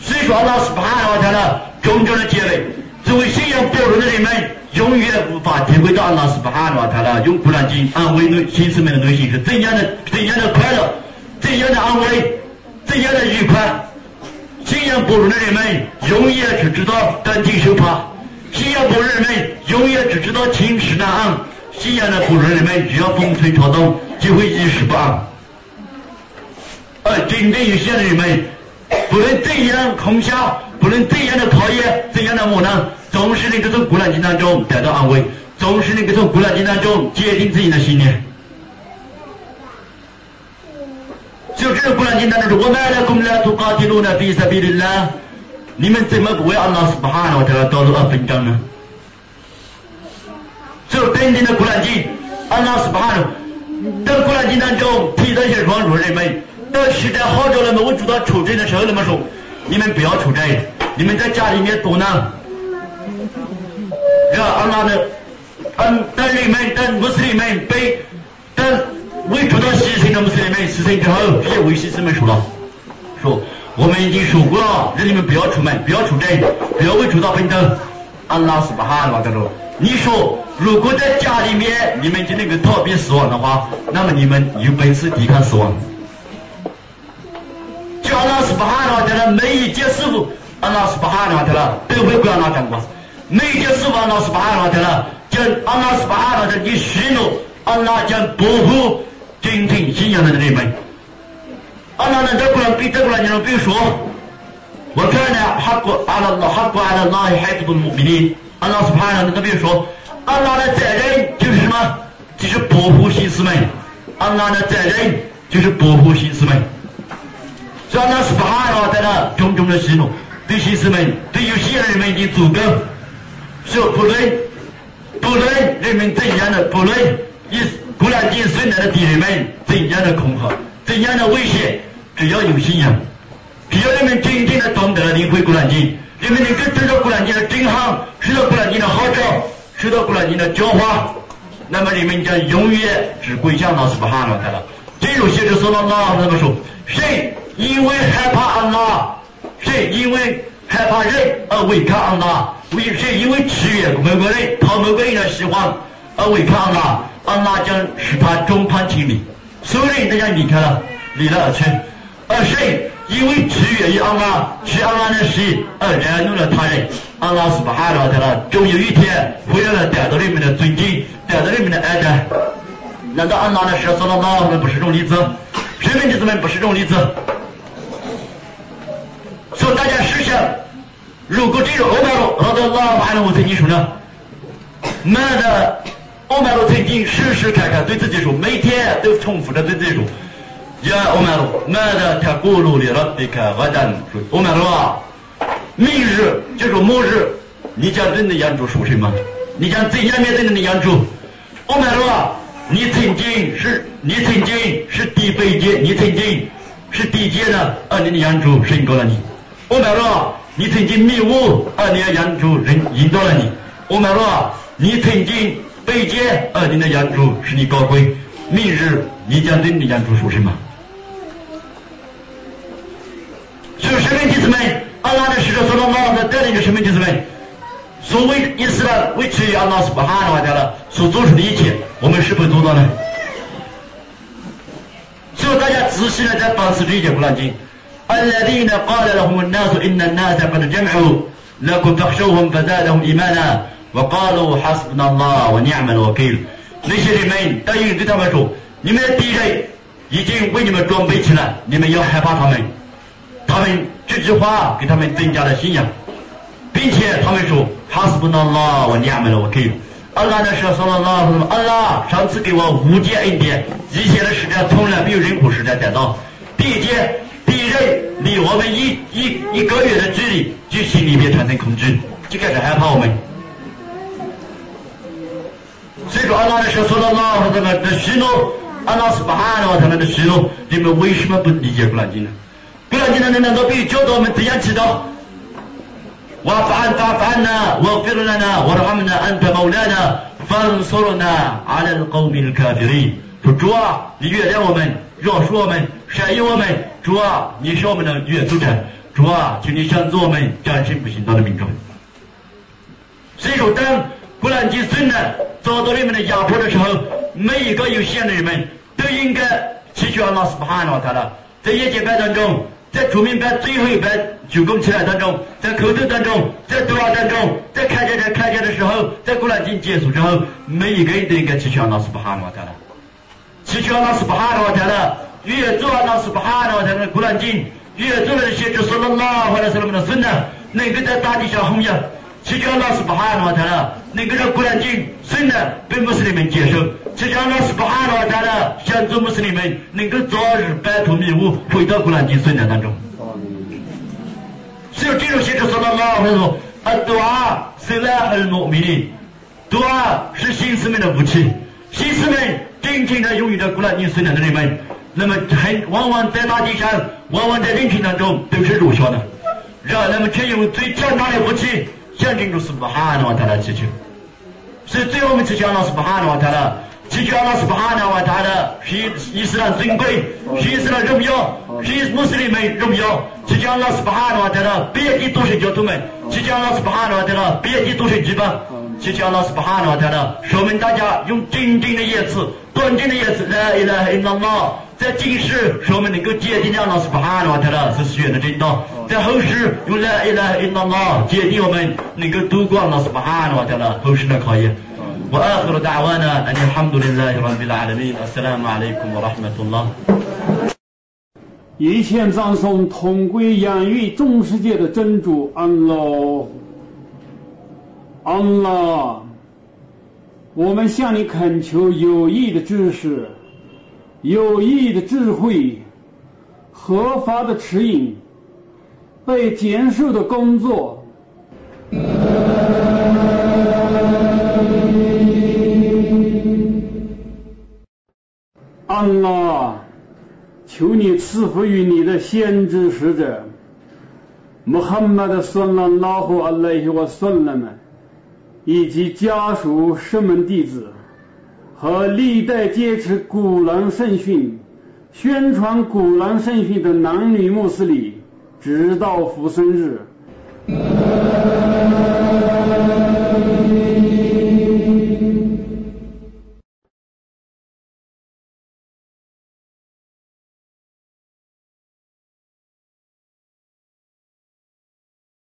S3: 所以说，老师巴拉他了种种的结尾， 作为信仰薄弱的人们，永远无法体会到阿拉斯巴哈诺他了用古兰经安慰内心士们的内心是怎样的怎样的快乐，怎样的安慰，怎样的愉快。信仰薄弱的人们永远只知道担惊受怕，信仰薄弱的人们永远只知道情势难安。信仰的普通人们，只要风吹草动，就会一时不安；而真正有信仰的人们，不论怎样空想，不论怎样的考验，怎样的磨难，总是能够从孤兰经当中得到安慰，总是能够从孤兰经当中坚定自己的信念。就这个孤兰经当中：“我买了公了，图高铁路呢，比萨比的啦，你们怎么不为阿拉斯巴哈呢？我这道路而奋战呢？”就等定的古兰经，阿拉斯巴哈诺，在古兰经当中提到一些软弱人们，当时代好着了么？我知道出征的时候那么说，你们不要出征，你们在家里面躲难。让阿拉的，嗯，当人们等穆斯林们被等为主道牺牲的穆斯林们牺牲之后，这些维西斯们说了，说我们已经说过了，让你们不要出门，不要出征，不要为主道奋斗。阿拉斯巴哈诺他说。你说，如果在家里面你们就能够逃避死亡的话，那么你们有本事抵抗死亡。就阿拉斯巴哈纳的每一件事物，阿拉斯巴哈纳的都会管阿拉掌管。每一件事，阿拉斯巴哈纳的将阿拉斯巴哈纳的你许诺，阿拉将保护真正信仰的人们。阿拉呢，这不能比这不能你们比如说，我看呢，哈古阿拉哈古阿拉那海子不努比阿拉斯帕纳，那比如说，阿拉的责任就是什么？就是保护信士们。阿拉的责任就是保护信士们。所以阿拉斯帕纳在那种种的喜怒，对信士们，对有些人们已经足够。说不论不论人们怎样的，不论以古兰经孙来的敌人们怎样的恐吓，怎样的威胁，只要有信仰，只要人们真正的懂得领会古兰经。人们能够知道古兰经的真行，知道古兰经的号召，知道古兰经的教化，那么人们将永远只归向那斯巴哈纳他了。正如先知说到那那么说，谁因为害怕安拉，谁因为害怕人而违抗安拉，为谁因为吃悦某个人讨某个人的喜欢而违抗安拉，安拉将使他众叛亲离，所有人都将离开了，离了而去，而谁？因为取悦于安拉，取安拉的事而惹怒了他人，安拉是不害了他了，终有一天会让他得到人们的尊敬，得到人们的爱戴。难道安拉的事说到那我们不是这种例子？神的弟子们不是这种例子。所以大家试想，如果这个欧麦罗拉德拉完了，我曾经说呢，妈的，欧麦罗曾经时时刻刻对自己说，每天都重复着对自己说，呀，欧麦罗，妈的，他过路的了，别看我单说，欧麦罗，明日就说末日，你将真的养猪属什么？你将怎样面对你的养猪？欧麦罗，你曾经是，你曾经是第北界，你曾经是第几阶的，啊，你的养猪胜过了你。欧麦罗，你曾经迷雾，啊，你的养猪人引导了你。欧麦罗，你曾经北阶，啊，你的养猪使你高贵。明日你将对你的养猪说什么？所以，生命弟子们，阿拉的使者说到那的带领着生命弟子们，所谓伊斯兰为取阿拉斯巴哈的话了，所做出的一切，我们是否做到呢？所以大家仔细的在反思这一点古兰经。الذين قال لهم الناس إن الناس قد جمعوا لكم فاخشوهم فزادهم إيمانا وقالوا حسبنا الله ونعم الوكيل 那些人们答应对他们说，你们的敌人已经为你们装备起来，你们要害怕他们。他们这句话给他们增加了信仰，并且他们说，حسبنا الله ونعم الوكيل。安拉的说，说了拉什么？安拉上次给我无界恩典，以前的时代从来没有任何时代得到，并且。 敌人离我们一一一个月的距离，就心里面产生恐惧，就开始害怕我们。所以说，阿拉的说说到那他们的许诺，阿拉是不喊的话，他们的许诺，你们为什么不理解古兰经呢？古兰经的难道必须教导我们怎样祈祷？وفعل فعلنا واغفر لنا وارحمنا أنت مولانا فانصرنا على القوم الكافرين 主啊，你原谅我们，饶恕我们，善于我们。主啊，你是我们的元祖者。主啊，请你向我们战胜不信道的民众。所以说，当古兰经孙呢遭到人们的压迫的时候，每一个有限的人们都应该祈求阿拉斯巴哈纳他了。在夜间班当中，在出明班最后一班鞠躬起来当中，在口头当中，在对话当中，在开讲在开讲的时候，在古兰经结束之后，每一个人都应该祈求阿拉斯巴哈纳他了。祈求阿拉斯巴哈纳他了。越做阿拉斯巴哈的话，才能古兰经；越做了些就说了拉或者是那么的孙呢，能够在大地上弘扬。祈求阿拉斯巴哈的话，才能能够让古兰经孙呢被穆斯林们接受。祈求阿拉斯巴哈的话，才能想做穆斯林们能够早日摆脱迷雾，回到古兰经孙呢当中。所以这种先知说了拉或者说啊，杜阿是拉很莫名的，杜阿是新士们的武器，新士们真正的拥有着古兰经孙呢的人们。那么很往往在大地上，往往在人群当中都是弱小的，让他们却用最强大的武器象征着斯巴哈纳瓦塔拉祈求。所以最后我们祈求阿拉斯巴哈纳瓦塔拉，祈求阿拉斯巴哈纳瓦塔拉是伊斯兰尊贵，是伊斯兰荣耀，是穆斯林们荣耀。祈求阿拉斯巴哈纳瓦塔拉别地都是教徒们，祈求阿拉斯巴哈纳瓦塔拉别地都是基本。祈求阿拉斯巴哈纳瓦塔拉，说明大家用真正的言辞，端正的言辞来来来拉拉。在今世，使我们能够坚定阿拉斯巴哈纳瓦塔拉是选的真道；在后世，用来一来一拉拉坚定我们能够度过阿拉斯巴哈纳瓦塔拉后世的考验。وآخر دعوانا أن الحمد لله رب العالمين السلام عليكم ورحمة الله
S4: 一切赞颂同归养育众世界的真主安拉，安拉， 我们向你恳求有益的知识。有益的智慧，合法的指引，被减受的工作。安拉，求你赐福于你的先知使者穆罕默德·算拉拉胡阿莱希瓦算拉们，以及家属、师门弟子。和历代坚持古兰圣训、宣传古兰圣训的男女穆斯林，直到福生日。